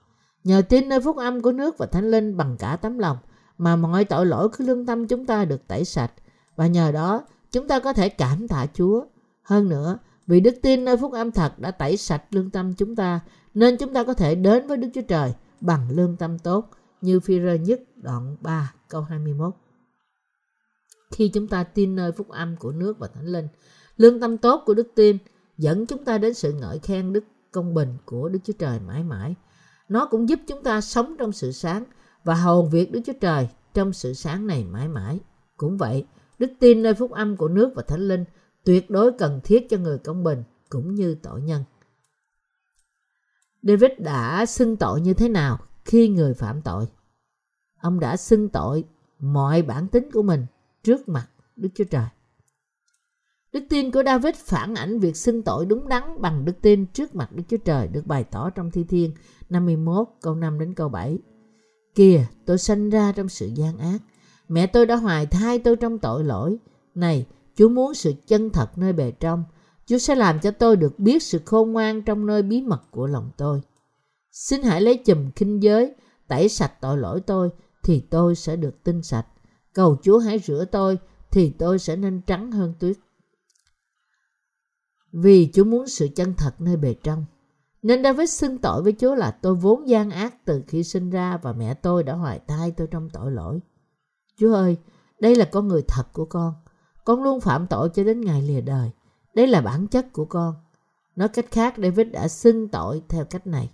Nhờ tin nơi phúc âm của nước và thánh linh bằng cả tấm lòng mà mọi tội lỗi của lương tâm chúng ta được tẩy sạch và nhờ đó chúng ta có thể cảm tạ Chúa. Hơn nữa, vì đức tin nơi phúc âm thật đã tẩy sạch lương tâm chúng ta nên chúng ta có thể đến với Đức Chúa Trời bằng lương tâm tốt như phi rơ nhất đoạn 3 câu 21. Khi chúng ta tin nơi phúc âm của nước và thánh linh, lương tâm tốt của đức tin dẫn chúng ta đến sự ngợi khen đức công bình của Đức Chúa Trời mãi mãi. Nó cũng giúp chúng ta sống trong sự sáng và hầu việc Đức Chúa Trời trong sự sáng này mãi mãi. Cũng vậy, đức tin nơi phúc âm của nước và thánh linh tuyệt đối cần thiết cho người công bình cũng như tội nhân. David đã xưng tội như thế nào khi người phạm tội? Ông đã xưng tội mọi bản tính của mình trước mặt Đức Chúa Trời. Đức tin của David phản ảnh việc xưng tội đúng đắn bằng đức tin trước mặt Đức Chúa Trời được bày tỏ trong Thi Thiên 51 câu 5 đến câu 7. Kìa, tôi sanh ra trong sự gian ác. Mẹ tôi đã hoài thai tôi trong tội lỗi. Này, Chúa muốn sự chân thật nơi bề trong. Chúa sẽ làm cho tôi được biết sự khôn ngoan trong nơi bí mật của lòng tôi. Xin hãy lấy chùm kinh giới, tẩy sạch tội lỗi tôi, thì tôi sẽ được tinh sạch. Cầu Chúa hãy rửa tôi, thì tôi sẽ nên trắng hơn tuyết. Vì Chúa muốn sự chân thật nơi bề trong. Nên David xưng tội với Chúa là tôi vốn gian ác từ khi sinh ra và mẹ tôi đã hoài thai tôi trong tội lỗi. Chúa ơi, đây là con người thật của con. Con luôn phạm tội cho đến ngày lìa đời. Đây là bản chất của con. Nói cách khác, David đã xưng tội theo cách này.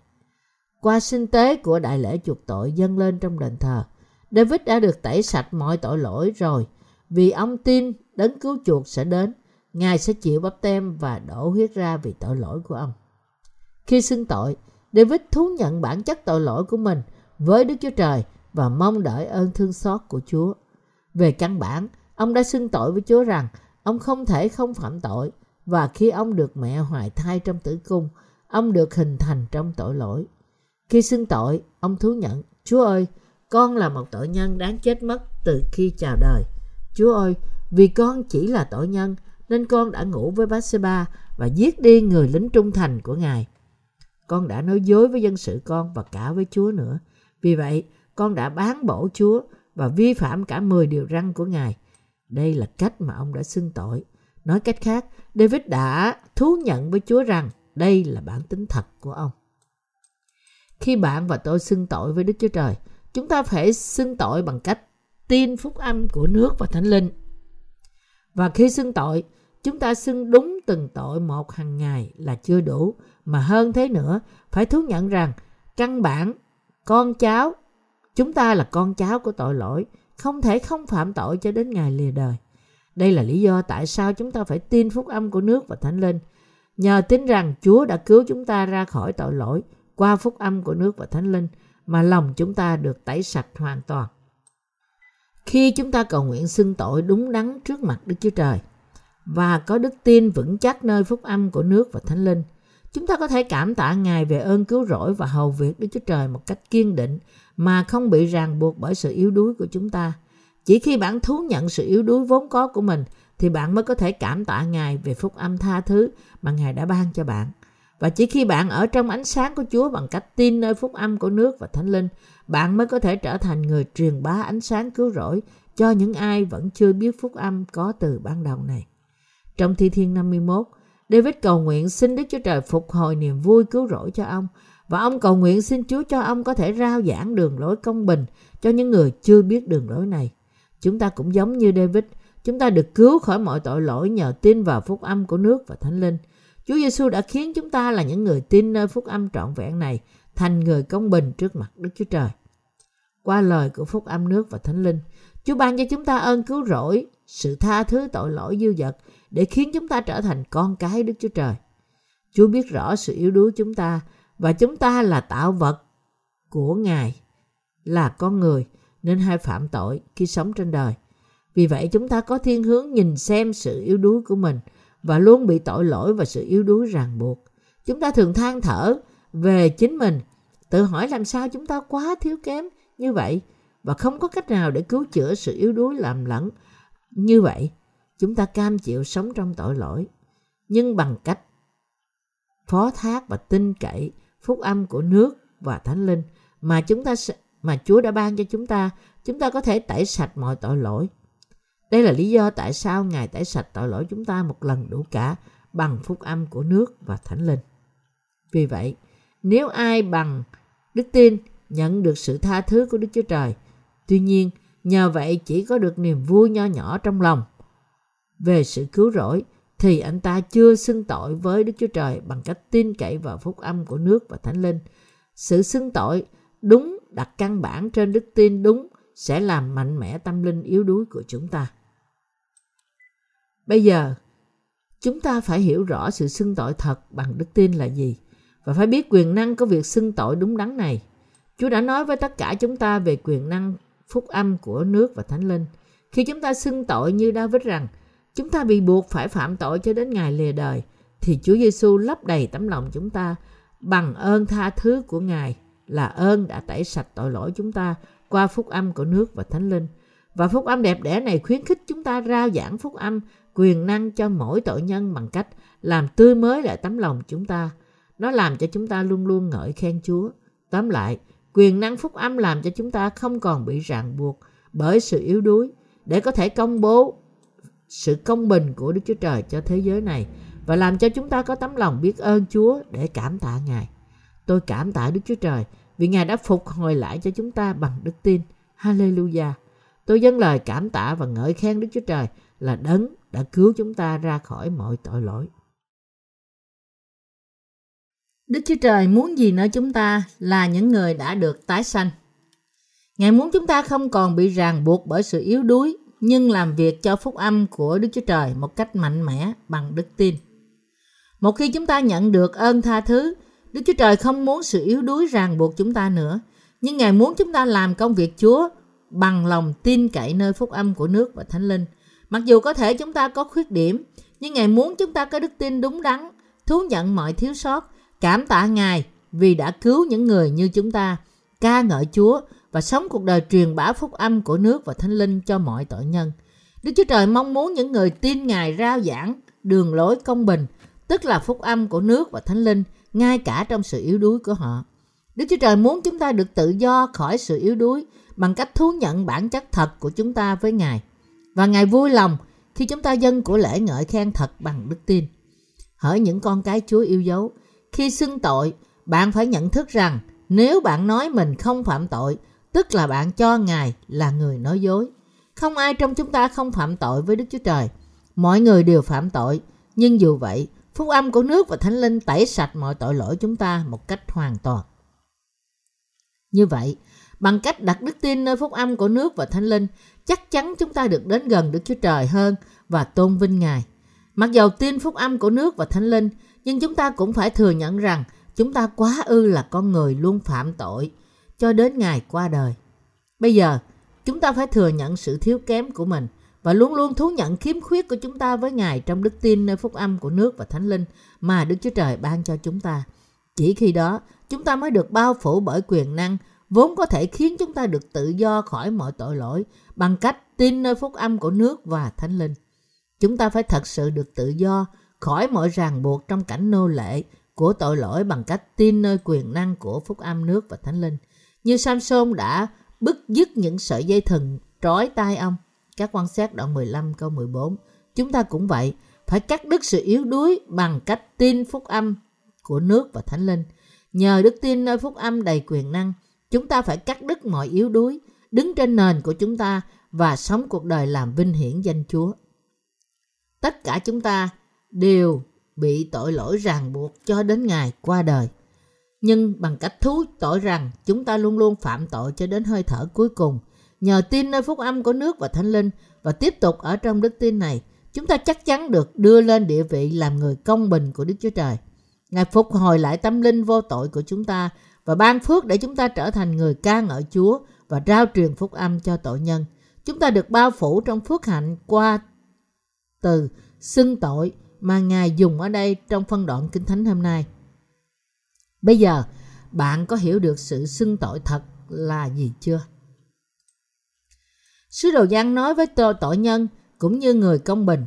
Qua sinh tế của đại lễ chuộc tội dâng lên trong đền thờ, David đã được tẩy sạch mọi tội lỗi rồi vì ông tin đấng cứu chuộc sẽ đến. Ngài sẽ chịu bắp tem và đổ huyết ra vì tội lỗi của ông. Khi xưng tội, David thú nhận bản chất tội lỗi của mình với Đức Chúa Trời và mong đợi ơn thương xót của Chúa. Về căn bản, ông đã xưng tội với Chúa rằng ông không thể không phạm tội và khi ông được mẹ hoài thai trong tử cung, ông được hình thành trong tội lỗi. Khi xưng tội, ông thú nhận, Chúa ơi, con là một tội nhân đáng chết mất từ khi chào đời. Chúa ơi, vì con chỉ là tội nhân nên con đã ngủ với Bathsheba và giết đi người lính trung thành của Ngài. Con đã nói dối với dân sự con và cả với Chúa nữa. Vì vậy, con đã bán bổ Chúa và vi phạm cả 10 điều răn của Ngài. Đây là cách mà ông đã xưng tội. Nói cách khác, David đã thú nhận với Chúa rằng đây là bản tính thật của ông. Khi bạn và tôi xưng tội với Đức Chúa Trời, chúng ta phải xưng tội bằng cách tin phúc âm của nước và thánh linh. Và khi xưng tội, chúng ta xưng đúng từng tội một hàng ngày là chưa đủ, mà hơn thế nữa, phải thú nhận rằng căn bản con cháu, chúng ta là con cháu của tội lỗi, không thể không phạm tội cho đến ngày lìa đời. Đây là lý do tại sao chúng ta phải tin phúc âm của nước và thánh linh. Nhờ tin rằng Chúa đã cứu chúng ta ra khỏi tội lỗi qua phúc âm của nước và thánh linh mà lòng chúng ta được tẩy sạch hoàn toàn. Khi chúng ta cầu nguyện xưng tội đúng đắn trước mặt Đức Chúa Trời và có đức tin vững chắc nơi phúc âm của nước và thánh linh, chúng ta có thể cảm tạ Ngài về ơn cứu rỗi và hầu việc Đức Chúa Trời một cách kiên định mà không bị ràng buộc bởi sự yếu đuối của chúng ta. Chỉ khi bạn thú nhận sự yếu đuối vốn có của mình thì bạn mới có thể cảm tạ Ngài về phúc âm tha thứ mà Ngài đã ban cho bạn. Và chỉ khi bạn ở trong ánh sáng của Chúa bằng cách tin nơi phúc âm của nước và thánh linh, bạn mới có thể trở thành người truyền bá ánh sáng cứu rỗi cho những ai vẫn chưa biết phúc âm có từ ban đầu này. Trong Thi Thiên 51, David cầu nguyện xin Đức Chúa Trời phục hồi niềm vui cứu rỗi cho ông và ông cầu nguyện xin Chúa cho ông có thể rao giảng đường lối công bình cho những người chưa biết đường lối này. Chúng ta cũng giống như David, chúng ta được cứu khỏi mọi tội lỗi nhờ tin vào phúc âm của nước và thánh linh. Chúa Giêsu đã khiến chúng ta là những người tin nơi phúc âm trọn vẹn này thành người công bình trước mặt Đức Chúa Trời. Qua lời của phúc âm nước và thánh linh, Chúa ban cho chúng ta ơn cứu rỗi, sự tha thứ tội lỗi dư dật để khiến chúng ta trở thành con cái Đức Chúa Trời. Chúa biết rõ sự yếu đuối chúng ta và chúng ta là tạo vật của Ngài, là con người nên hay phạm tội khi sống trên đời. Vì vậy chúng ta có thiên hướng nhìn xem sự yếu đuối của mình và luôn bị tội lỗi và sự yếu đuối ràng buộc. Chúng ta thường than thở về chính mình, tự hỏi làm sao chúng ta quá thiếu kém như vậy và không có cách nào để cứu chữa sự yếu đuối làm lẫn như vậy. Chúng ta cam chịu sống trong tội lỗi, nhưng bằng cách phó thác và tin cậy phúc âm của nước và thánh linh mà chúng ta mà Chúa đã ban cho chúng ta, chúng ta có thể tẩy sạch mọi tội lỗi. Đây là lý do tại sao Ngài tẩy sạch tội lỗi chúng ta một lần đủ cả bằng phúc âm của nước và thánh linh. Vì vậy, nếu ai bằng đức tin nhận được sự tha thứ của Đức Chúa Trời, tuy nhiên nhờ vậy chỉ có được niềm vui nho nhỏ trong lòng về sự cứu rỗi thì anh ta chưa xưng tội với Đức Chúa Trời bằng cách tin cậy vào phúc âm của nước và thánh linh. Sự xưng tội đúng đặt căn bản trên đức tin đúng sẽ làm mạnh mẽ tâm linh yếu đuối của chúng ta. Bây giờ, chúng ta phải hiểu rõ sự xưng tội thật bằng đức tin là gì và phải biết quyền năng của việc xưng tội đúng đắn này. Chúa đã nói với tất cả chúng ta về quyền năng phúc âm của nước và thánh linh. Khi chúng ta xưng tội như David rằng chúng ta bị buộc phải phạm tội cho đến ngày lìa đời, thì Chúa Giêsu lấp đầy tấm lòng chúng ta bằng ơn tha thứ của Ngài là ơn đã tẩy sạch tội lỗi chúng ta qua phúc âm của nước và thánh linh. Và phúc âm đẹp đẽ này khuyến khích chúng ta rao giảng phúc âm quyền năng cho mỗi tội nhân bằng cách làm tươi mới lại tấm lòng chúng ta. Nó làm cho chúng ta luôn luôn ngợi khen Chúa. Tóm lại, quyền năng phúc âm làm cho chúng ta không còn bị ràng buộc bởi sự yếu đuối để có thể công bố sự công bình của Đức Chúa Trời cho thế giới này và làm cho chúng ta có tấm lòng biết ơn Chúa để cảm tạ Ngài. Tôi cảm tạ Đức Chúa Trời vì Ngài đã phục hồi lại cho chúng ta bằng đức tin. Hallelujah! Tôi dâng lời cảm tạ và ngợi khen Đức Chúa Trời là đấng đã cứu chúng ta ra khỏi mọi tội lỗi. Đức Chúa Trời muốn gì nơi chúng ta là những người đã được tái sanh. Ngài muốn chúng ta không còn bị ràng buộc bởi sự yếu đuối, nhưng làm việc cho phúc âm của Đức Chúa Trời một cách mạnh mẽ bằng đức tin. Một khi chúng ta nhận được ơn tha thứ, Đức Chúa Trời không muốn sự yếu đuối ràng buộc chúng ta nữa, nhưng Ngài muốn chúng ta làm công việc Chúa bằng lòng tin cậy nơi phúc âm của nước và Thánh Linh. Mặc dù có thể chúng ta có khuyết điểm, nhưng Ngài muốn chúng ta có đức tin đúng đắn, thú nhận mọi thiếu sót, cảm tạ Ngài vì đã cứu những người như chúng ta, ca ngợi Chúa và sống cuộc đời truyền bá phúc âm của nước và Thánh Linh cho mọi tội nhân. Đức Chúa Trời mong muốn những người tin Ngài rao giảng đường lối công bình, tức là phúc âm của nước và Thánh Linh, ngay cả trong sự yếu đuối của họ. Đức Chúa Trời muốn chúng ta được tự do khỏi sự yếu đuối bằng cách thú nhận bản chất thật của chúng ta với Ngài. Và Ngài vui lòng khi chúng ta dâng của lễ ngợi khen thật bằng đức tin. Hỡi những con cái Chúa yêu dấu, khi xưng tội, bạn phải nhận thức rằng nếu bạn nói mình không phạm tội, tức là bạn cho Ngài là người nói dối. Không ai trong chúng ta không phạm tội với Đức Chúa Trời. Mọi người đều phạm tội, nhưng dù vậy, phúc âm của nước và thánh linh tẩy sạch mọi tội lỗi chúng ta một cách hoàn toàn. Như vậy, bằng cách đặt đức tin nơi phúc âm của nước và thánh linh, chắc chắn chúng ta được đến gần Đức Chúa Trời hơn và tôn vinh Ngài. Mặc dầu tin phúc âm của nước và thánh linh, nhưng chúng ta cũng phải thừa nhận rằng chúng ta quá ư là con người luôn phạm tội cho đến ngày qua đời. Bây giờ, chúng ta phải thừa nhận sự thiếu kém của mình và luôn luôn thú nhận khiếm khuyết của chúng ta với Ngài trong đức tin nơi phúc âm của nước và thánh linh mà Đức Chúa Trời ban cho chúng ta. Chỉ khi đó, chúng ta mới được bao phủ bởi quyền năng vốn có thể khiến chúng ta được tự do khỏi mọi tội lỗi bằng cách tin nơi phúc âm của nước và thánh linh. Chúng ta phải thật sự được tự do khỏi mọi ràng buộc trong cảnh nô lệ của tội lỗi bằng cách tin nơi quyền năng của phúc âm nước và thánh linh. Như Samson đã bứt dứt những sợi dây thừng trói tay ông. Các quan sát đoạn 15 câu 14. Chúng ta cũng vậy, phải cắt đứt sự yếu đuối bằng cách tin phúc âm của nước và thánh linh. Nhờ đức tin nơi phúc âm đầy quyền năng, chúng ta phải cắt đứt mọi yếu đuối, đứng trên nền của chúng ta và sống cuộc đời làm vinh hiển danh Chúa. Tất cả chúng ta đều bị tội lỗi ràng buộc cho đến ngày qua đời. Nhưng bằng cách thú tội rằng chúng ta luôn luôn phạm tội cho đến hơi thở cuối cùng. Nhờ tin nơi phúc âm của nước và thánh linh và tiếp tục ở trong đức tin này, chúng ta chắc chắn được đưa lên địa vị làm người công bình của Đức Chúa Trời. Ngài phục hồi lại tâm linh vô tội của chúng ta và ban phước để chúng ta trở thành người ca ngợi Chúa và trao truyền phúc âm cho tội nhân. Chúng ta được bao phủ trong phước hạnh qua từ xưng tội mà Ngài dùng ở đây trong phân đoạn Kinh Thánh hôm nay. Bây giờ, bạn có hiểu được sự xưng tội thật là gì chưa? Sứ đồ Giăng nói với tôi tội nhân cũng như người công bình.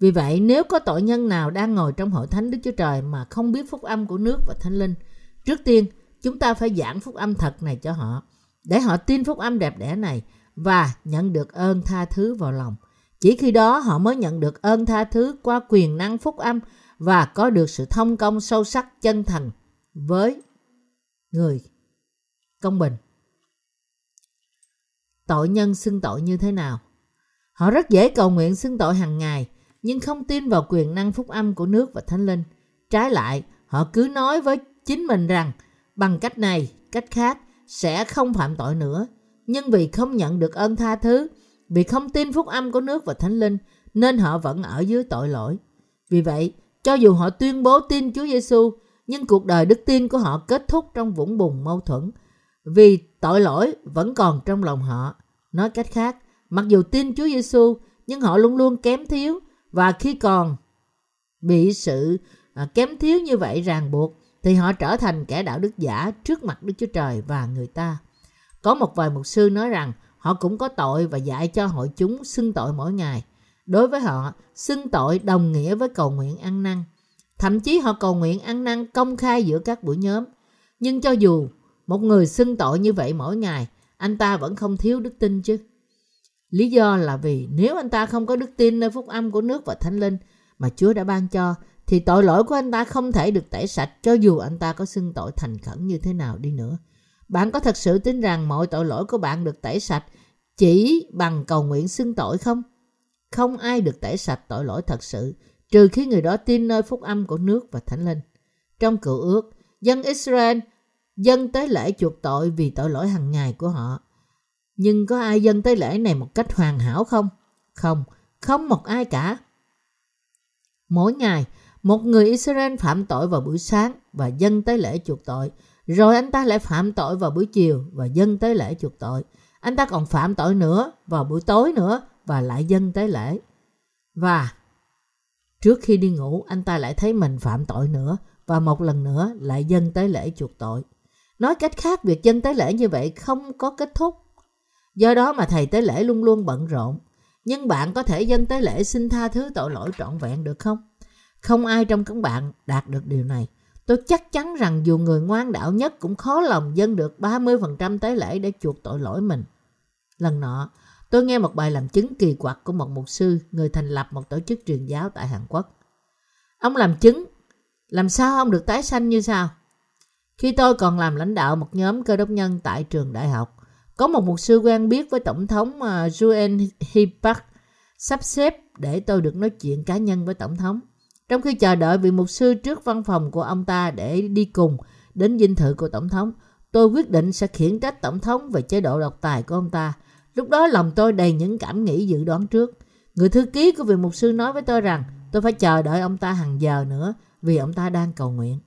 Vì vậy, nếu có tội nhân nào đang ngồi trong hội thánh Đức Chúa Trời mà không biết phúc âm của nước và thánh linh, trước tiên chúng ta phải giảng phúc âm thật này cho họ, để họ tin phúc âm đẹp đẽ này và nhận được ơn tha thứ vào lòng. Chỉ khi đó họ mới nhận được ơn tha thứ qua quyền năng phúc âm và có được sự thông công sâu sắc chân thành với người công bình. Tội nhân xưng tội như thế nào? Họ rất dễ cầu nguyện xưng tội hàng ngày, nhưng không tin vào quyền năng phúc âm của nước và thánh linh. Trái lại, họ cứ nói với chính mình rằng bằng cách này, cách khác sẽ không phạm tội nữa. Nhưng vì không nhận được ơn tha thứ, vì không tin phúc âm của nước và thánh linh, nên họ vẫn ở dưới tội lỗi. Vì vậy, cho dù họ tuyên bố tin Chúa Giêsu, nhưng cuộc đời đức tin của họ kết thúc trong vũng bùn mâu thuẫn, vì tội lỗi vẫn còn trong lòng họ. Nói cách khác, mặc dù tin Chúa Giêsu, nhưng họ luôn luôn kém thiếu và khi còn bị sự à, kém thiếu như vậy ràng buộc thì họ trở thành kẻ đạo đức giả trước mặt Đức Chúa Trời và người ta. Có một vài mục sư nói rằng họ cũng có tội và dạy cho hội chúng xưng tội mỗi ngày. Đối với họ, xưng tội đồng nghĩa với cầu nguyện ăn năn. Thậm chí họ cầu nguyện ăn năn công khai giữa các buổi nhóm. Nhưng cho dù một người xưng tội như vậy mỗi ngày, anh ta vẫn không thiếu đức tin chứ. Lý do là vì nếu anh ta không có đức tin nơi phúc âm của nước và thánh linh mà Chúa đã ban cho, thì tội lỗi của anh ta không thể được tẩy sạch cho dù anh ta có xưng tội thành khẩn như thế nào đi nữa. Bạn có thật sự tin rằng mọi tội lỗi của bạn được tẩy sạch chỉ bằng cầu nguyện xưng tội không? Không ai được tẩy sạch tội lỗi thật sự, trừ khi người đó tin nơi phúc âm của nước và thánh linh. Trong cựu ước, dân Israel dân tới lễ chuộc tội vì tội lỗi hàng ngày của họ. Nhưng có ai dân tới lễ này một cách hoàn hảo không? Không, không một ai cả. Mỗi ngày, một người Israel phạm tội vào buổi sáng và dân tới lễ chuộc tội. Rồi anh ta lại phạm tội vào buổi chiều và dân tới lễ chuộc tội. Anh ta còn phạm tội nữa vào buổi tối nữa và lại dân tới lễ. Và trước khi đi ngủ anh ta lại thấy mình phạm tội nữa và một lần nữa lại dân tới lễ chuộc tội. Nói cách khác, việc dân tế lễ như vậy không có kết thúc. Do đó mà thầy tế lễ luôn luôn bận rộn. Nhưng bạn có thể dân tế lễ xin tha thứ tội lỗi trọn vẹn được không? Không ai trong các bạn đạt được điều này. Tôi chắc chắn rằng dù người ngoan đạo nhất cũng khó lòng dân được 30% tế lễ để chuộc tội lỗi mình. Lần nọ, tôi nghe một bài làm chứng kỳ quặc của một mục sư, người thành lập một tổ chức truyền giáo tại Hàn Quốc. Ông làm chứng, làm sao ông được tái sanh như sao? Khi tôi còn làm lãnh đạo một nhóm cơ đốc nhân tại trường đại học, có một mục sư quen biết với Tổng thống à, Juen Juen Hipak sắp xếp để tôi được nói chuyện cá nhân với Tổng thống. Trong khi chờ đợi vị mục sư trước văn phòng của ông ta để đi cùng đến dinh thự của Tổng thống, tôi quyết định sẽ khiển trách Tổng thống về chế độ độc tài của ông ta. Lúc đó lòng tôi đầy những cảm nghĩ dự đoán trước. Người thư ký của vị mục sư nói với tôi rằng tôi phải chờ đợi ông ta hàng giờ nữa vì ông ta đang cầu nguyện.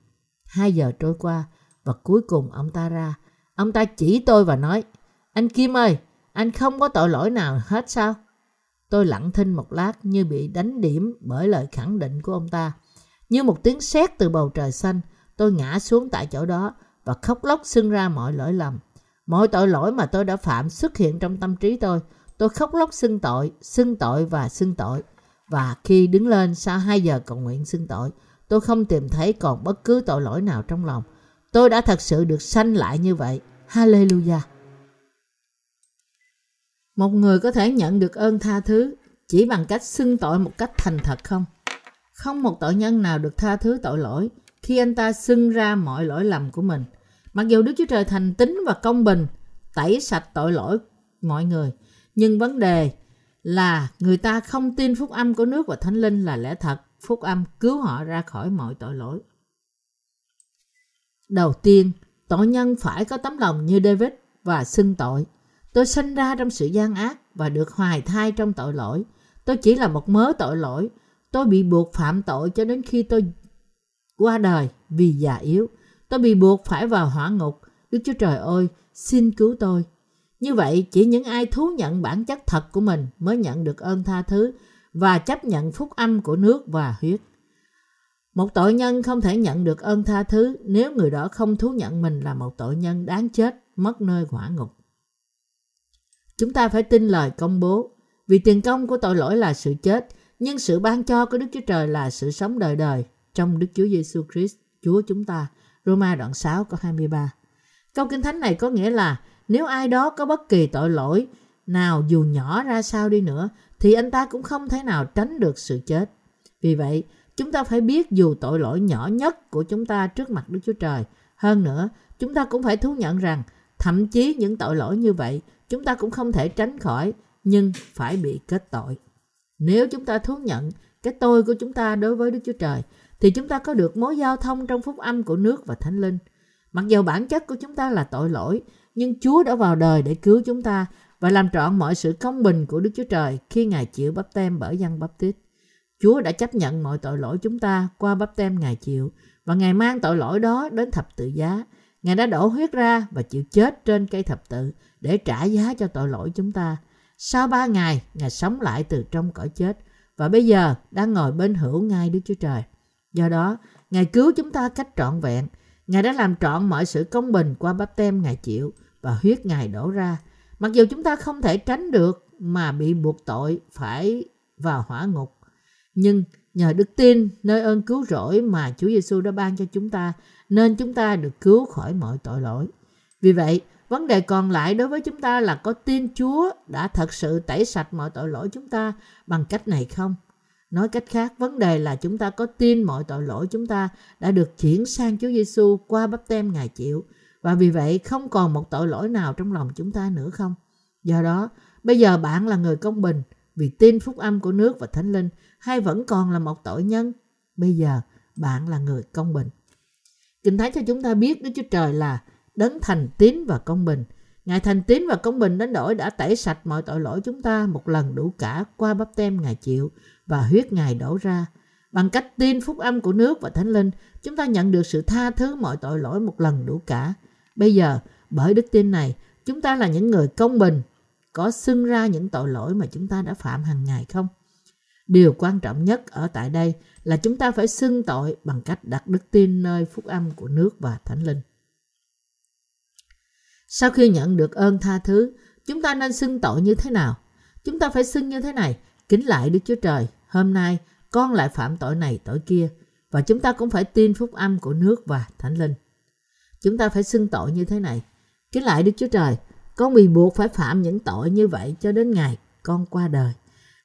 Hai giờ trôi qua, và cuối cùng ông ta ra. Ông ta chỉ tôi và nói, anh Kim ơi, anh không có tội lỗi nào hết sao? Tôi lặng thinh một lát như bị đánh điểm bởi lời khẳng định của ông ta. Như một tiếng sét từ bầu trời xanh, tôi ngã xuống tại chỗ đó và khóc lóc xưng ra mọi lỗi lầm. Mọi tội lỗi mà tôi đã phạm xuất hiện trong tâm trí tôi. Tôi khóc lóc xưng tội, xưng tội và xưng tội. Và khi đứng lên sau 2 giờ cầu nguyện xưng tội, tôi không tìm thấy còn bất cứ tội lỗi nào trong lòng. Tôi đã thật sự được sanh lại như vậy. Hallelujah. Một người có thể nhận được ơn tha thứ chỉ bằng cách xưng tội một cách thành thật không? Không một tội nhân nào được tha thứ tội lỗi khi anh ta xưng ra mọi lỗi lầm của mình. Mặc dù Đức Chúa Trời thành tính và công bình, tẩy sạch tội lỗi mọi người. Nhưng vấn đề là người ta không tin phúc âm của nước và thánh linh là lẽ thật. Phúc âm cứu họ ra khỏi mọi tội lỗi. Đầu tiên, tội nhân phải có tấm lòng như David và xưng tội. Tôi sinh ra trong sự gian ác và được hoài thai trong tội lỗi. Tôi chỉ là một mớ tội lỗi. Tôi bị buộc phạm tội cho đến khi tôi qua đời vì già yếu. Tôi bị buộc phải vào hỏa ngục. Đức Chúa Trời ơi, xin cứu tôi. Như vậy, chỉ những ai thú nhận bản chất thật của mình mới nhận được ơn tha thứ và chấp nhận phúc âm của nước và huyết. Một tội nhân không thể nhận được ơn tha thứ nếu người đó không thú nhận mình là một tội nhân đáng chết, mất nơi hỏa ngục. Chúng ta phải tin lời công bố, vì tiền công của tội lỗi là sự chết, nhưng sự ban cho của Đức Chúa Trời là sự sống đời đời trong Đức Chúa Giêsu Christ, Chúa chúng ta. Roma đoạn 6 câu 23. Câu Kinh Thánh này có nghĩa là nếu ai đó có bất kỳ tội lỗi nào dù nhỏ ra sao đi nữa thì anh ta cũng không thể nào tránh được sự chết. Vì vậy, chúng ta phải biết dù tội lỗi nhỏ nhất của chúng ta trước mặt Đức Chúa Trời. Hơn nữa, chúng ta cũng phải thú nhận rằng thậm chí những tội lỗi như vậy chúng ta cũng không thể tránh khỏi nhưng phải bị kết tội. Nếu chúng ta thú nhận cái tôi của chúng ta đối với Đức Chúa Trời thì chúng ta có được mối giao thông trong phúc âm của nước và thánh linh. Mặc dù bản chất của chúng ta là tội lỗi, nhưng Chúa đã vào đời để cứu chúng ta và làm trọn mọi sự công bình của Đức Chúa Trời khi Ngài chịu bắp tem bởi dân bắp tít. Chúa đã chấp nhận mọi tội lỗi chúng ta qua bắp tem Ngài chịu và Ngài mang tội lỗi đó đến thập tự giá. Ngài đã đổ huyết ra và chịu chết trên cây thập tự để trả giá cho tội lỗi chúng ta. Sau ba ngày, Ngài sống lại từ trong cõi chết và bây giờ đang ngồi bên hữu ngay Đức Chúa Trời. Do đó, Ngài cứu chúng ta cách trọn vẹn. Ngài đã làm trọn mọi sự công bình qua bắp tem Ngài chịu và huyết Ngài đổ ra. Mặc dù chúng ta không thể tránh được mà bị buộc tội phải vào hỏa ngục. Nhưng nhờ đức tin nơi ơn cứu rỗi mà Chúa Giêsu đã ban cho chúng ta nên chúng ta được cứu khỏi mọi tội lỗi. Vì vậy, vấn đề còn lại đối với chúng ta là có tin Chúa đã thật sự tẩy sạch mọi tội lỗi chúng ta bằng cách này không? Nói cách khác, vấn đề là chúng ta có tin mọi tội lỗi chúng ta đã được chuyển sang Chúa Giêsu qua bắp tem Ngài chịu và vì vậy không còn một tội lỗi nào trong lòng chúng ta nữa không? Do đó, bây giờ bạn là người công bình vì tin phúc âm của nước và thánh linh hay vẫn còn là một tội nhân? Bây giờ bạn là người công bình. Kinh Thánh cho chúng ta biết Đức Chúa Trời là đấng thành tín và công bình. Ngài thành tín và công bình đến đổi đã tẩy sạch mọi tội lỗi chúng ta một lần đủ cả qua bắp tem Ngài chịu và huyết Ngài đổ ra. Bằng cách tin phúc âm của nước và thánh linh, chúng ta nhận được sự tha thứ mọi tội lỗi một lần đủ cả. Bây giờ, bởi đức tin này, chúng ta là những người công bình, có xưng ra những tội lỗi mà chúng ta đã phạm hàng ngày không? Điều quan trọng nhất ở tại đây là chúng ta phải xưng tội bằng cách đặt đức tin nơi phúc âm của nước và thánh linh. Sau khi nhận được ơn tha thứ, chúng ta nên xưng tội như thế nào? Chúng ta phải xưng như thế này, kính lại Đức Chúa Trời, hôm nay con lại phạm tội này tội kia, và chúng ta cũng phải tin phúc âm của nước và thánh linh. Chúng ta phải xưng tội như thế này, kính lại Đức Chúa Trời, con bị buộc phải phạm những tội như vậy cho đến ngày con qua đời.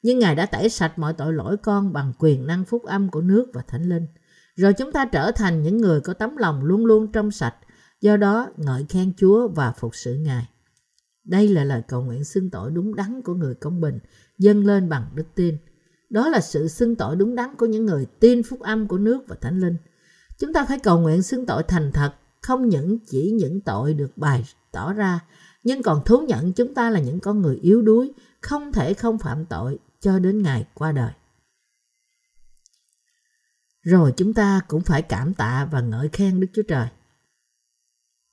Nhưng Ngài đã tẩy sạch mọi tội lỗi con bằng quyền năng phúc âm của nước và thánh linh. Rồi chúng ta trở thành những người có tấm lòng luôn luôn trong sạch, do đó ngợi khen Chúa và phục sự Ngài. Đây là lời cầu nguyện xưng tội đúng đắn của người công bình, dâng lên bằng đức tin. Đó là sự xưng tội đúng đắn của những người tin phúc âm của nước và thánh linh. Chúng ta phải cầu nguyện xưng tội thành thật, không những chỉ những tội được bày tỏ ra, nhưng còn thú nhận chúng ta là những con người yếu đuối, không thể không phạm tội cho đến ngày qua đời. Rồi chúng ta cũng phải cảm tạ và ngợi khen Đức Chúa Trời.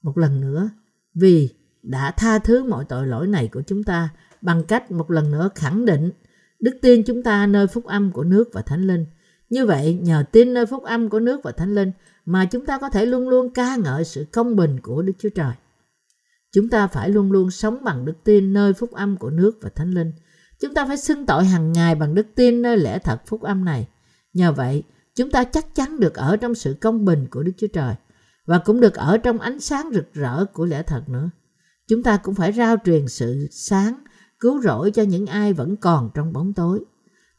Một lần nữa, vì đã tha thứ mọi tội lỗi này của chúng ta bằng cách một lần nữa khẳng định đức tin chúng ta nơi phúc âm của nước và thánh linh. Như vậy, nhờ tin nơi phúc âm của nước và thánh linh mà chúng ta có thể luôn luôn ca ngợi sự công bình của Đức Chúa Trời. Chúng ta phải luôn luôn sống bằng đức tin nơi phúc âm của nước và thánh linh. Chúng ta phải xưng tội hàng ngày bằng đức tin nơi lẽ thật phúc âm này. Nhờ vậy, chúng ta chắc chắn được ở trong sự công bình của Đức Chúa Trời và cũng được ở trong ánh sáng rực rỡ của lẽ thật nữa. Chúng ta cũng phải rao truyền sự sáng, cứu rỗi cho những ai vẫn còn trong bóng tối.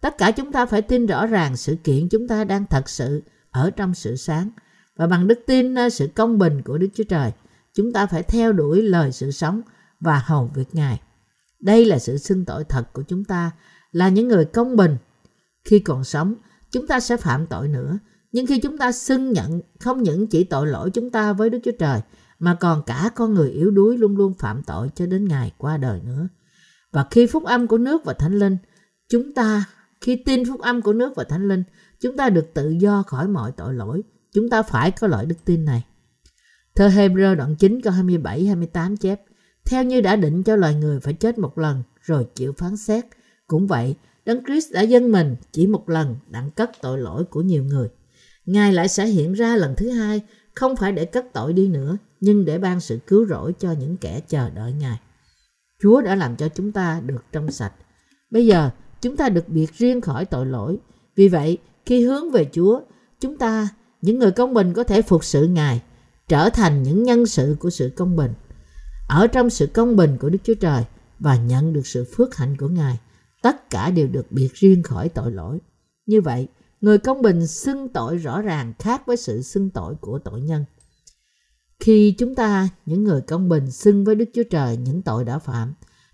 Tất cả chúng ta phải tin rõ ràng sự kiện chúng ta đang thật sự ở trong sự sáng và bằng đức tin nơi sự công bình của Đức Chúa Trời, chúng ta phải theo đuổi lời sự sống và hầu việc Ngài. Đây là sự xưng tội thật của chúng ta, là những người công bình. Khi còn sống, chúng ta sẽ phạm tội nữa, nhưng khi chúng ta xưng nhận không những chỉ tội lỗi chúng ta với Đức Chúa Trời, mà còn cả con người yếu đuối luôn luôn phạm tội cho đến ngày qua đời nữa. Và khi phúc âm của nước và thánh linh, chúng ta Khi tin phúc âm của nước và thánh linh, chúng ta được tự do khỏi mọi tội lỗi. Chúng ta phải có loại đức tin này. Thơ Hebrew đoạn 9 câu 27-28 chép Theo như đã định cho loài người phải chết một lần rồi chịu phán xét. Cũng vậy, Đấng Christ đã dâng mình chỉ một lần đặng cất tội lỗi của nhiều người. Ngài lại sẽ hiện ra lần thứ hai, không phải để cất tội đi nữa, nhưng để ban sự cứu rỗi cho những kẻ chờ đợi Ngài. Chúa đã làm cho chúng ta được trong sạch. Bây giờ, chúng ta được biệt riêng khỏi tội lỗi. Vì vậy, khi hướng về Chúa, chúng ta, những người công bình có thể phục sự Ngài, trở thành những nhân sự của sự công bình. Ở trong sự công bình của Đức Chúa Trời và nhận được sự phước hạnh của Ngài, tất cả đều được biệt riêng khỏi tội lỗi. Như vậy, người công bình xưng tội rõ ràng khác với sự xưng tội của tội nhân. Khi chúng ta, những người công bình, xưng với Đức Chúa Trời những tội đã phạm,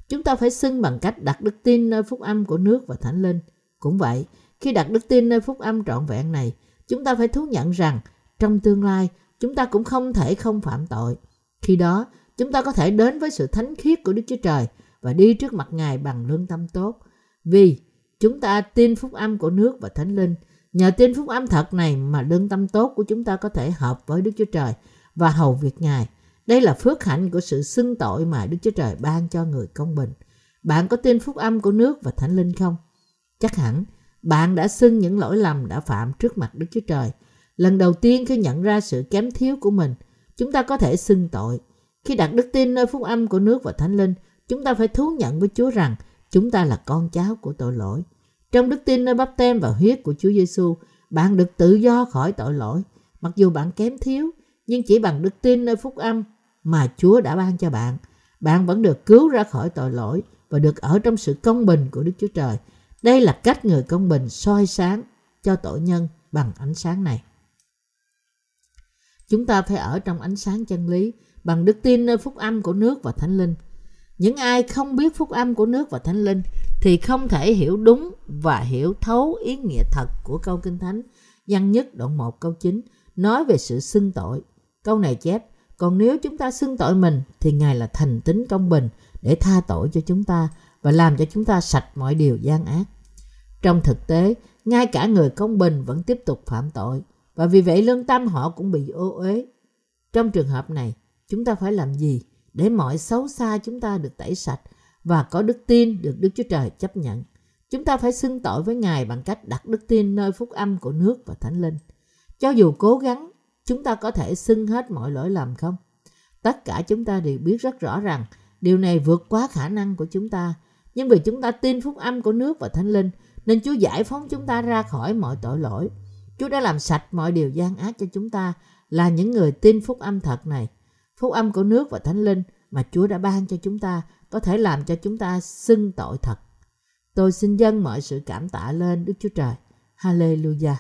chúng ta phải xưng bằng cách đặt đức tin nơi phúc âm của nước và thánh linh. Cũng vậy, khi đặt đức tin nơi phúc âm trọn vẹn này, chúng ta phải thú nhận rằng trong tương lai chúng ta cũng không thể không phạm tội. Khi đó, chúng ta có thể đến với sự thánh khiết của Đức Chúa Trời và đi trước mặt Ngài bằng lương tâm tốt. Vì chúng ta tin phúc âm của nước và thánh linh, nhờ tin phúc âm thật này mà lương tâm tốt của chúng ta có thể hợp với Đức Chúa Trời và hầu việc Ngài. Đây là phước hạnh của sự xưng tội mà Đức Chúa Trời ban cho người công bình. Bạn có tin phúc âm của nước và thánh linh không? Chắc hẳn bạn đã xưng những lỗi lầm đã phạm trước mặt Đức Chúa Trời. Lần đầu tiên khi nhận ra sự kém thiếu của mình, chúng ta có thể xưng tội. Khi đặt đức tin nơi phúc âm của nước và thánh linh, chúng ta phải thú nhận với Chúa rằng chúng ta là con cháu của tội lỗi. Trong đức tin nơi bắp tem và huyết của Chúa Giêsu, bạn được tự do khỏi tội lỗi. Mặc dù bạn kém thiếu, nhưng chỉ bằng đức tin nơi phúc âm mà Chúa đã ban cho bạn, bạn vẫn được cứu ra khỏi tội lỗi và được ở trong sự công bình của Đức Chúa Trời. Đây là cách người công bình soi sáng cho tội nhân bằng ánh sáng này. Chúng ta phải ở trong ánh sáng chân lý bằng đức tin nơi phúc âm của nước và thánh linh. Những ai không biết phúc âm của nước và thánh linh thì không thể hiểu đúng và hiểu thấu ý nghĩa thật của câu Kinh Thánh văn nhất đoạn 1 câu 9 nói về sự xưng tội. Câu này chép, còn nếu chúng ta xưng tội mình thì Ngài là thành tính công bình để tha tội cho chúng ta và làm cho chúng ta sạch mọi điều gian ác. Trong thực tế, ngay cả người công bình vẫn tiếp tục phạm tội và vì vậy lương tâm họ cũng bị ô uế. Trong trường hợp này, chúng ta phải làm gì để mọi xấu xa chúng ta được tẩy sạch và có đức tin được Đức Chúa Trời chấp nhận? Chúng ta phải xưng tội với Ngài bằng cách đặt đức tin nơi phúc âm của nước và Thánh Linh. Cho dù cố gắng, chúng ta có thể xưng hết mọi lỗi lầm không? Tất cả chúng ta đều biết rất rõ rằng điều này vượt quá khả năng của chúng ta. Nhưng vì chúng ta tin phúc âm của nước và Thánh Linh, nên Chúa giải phóng chúng ta ra khỏi mọi tội lỗi. Chúa đã làm sạch mọi điều gian ác cho chúng ta là những người tin phúc âm thật này. Phúc âm của nước và thánh linh mà Chúa đã ban cho chúng ta có thể làm cho chúng ta xưng tội thật. Tôi xin dâng mọi sự cảm tạ lên Đức Chúa Trời. Hallelujah.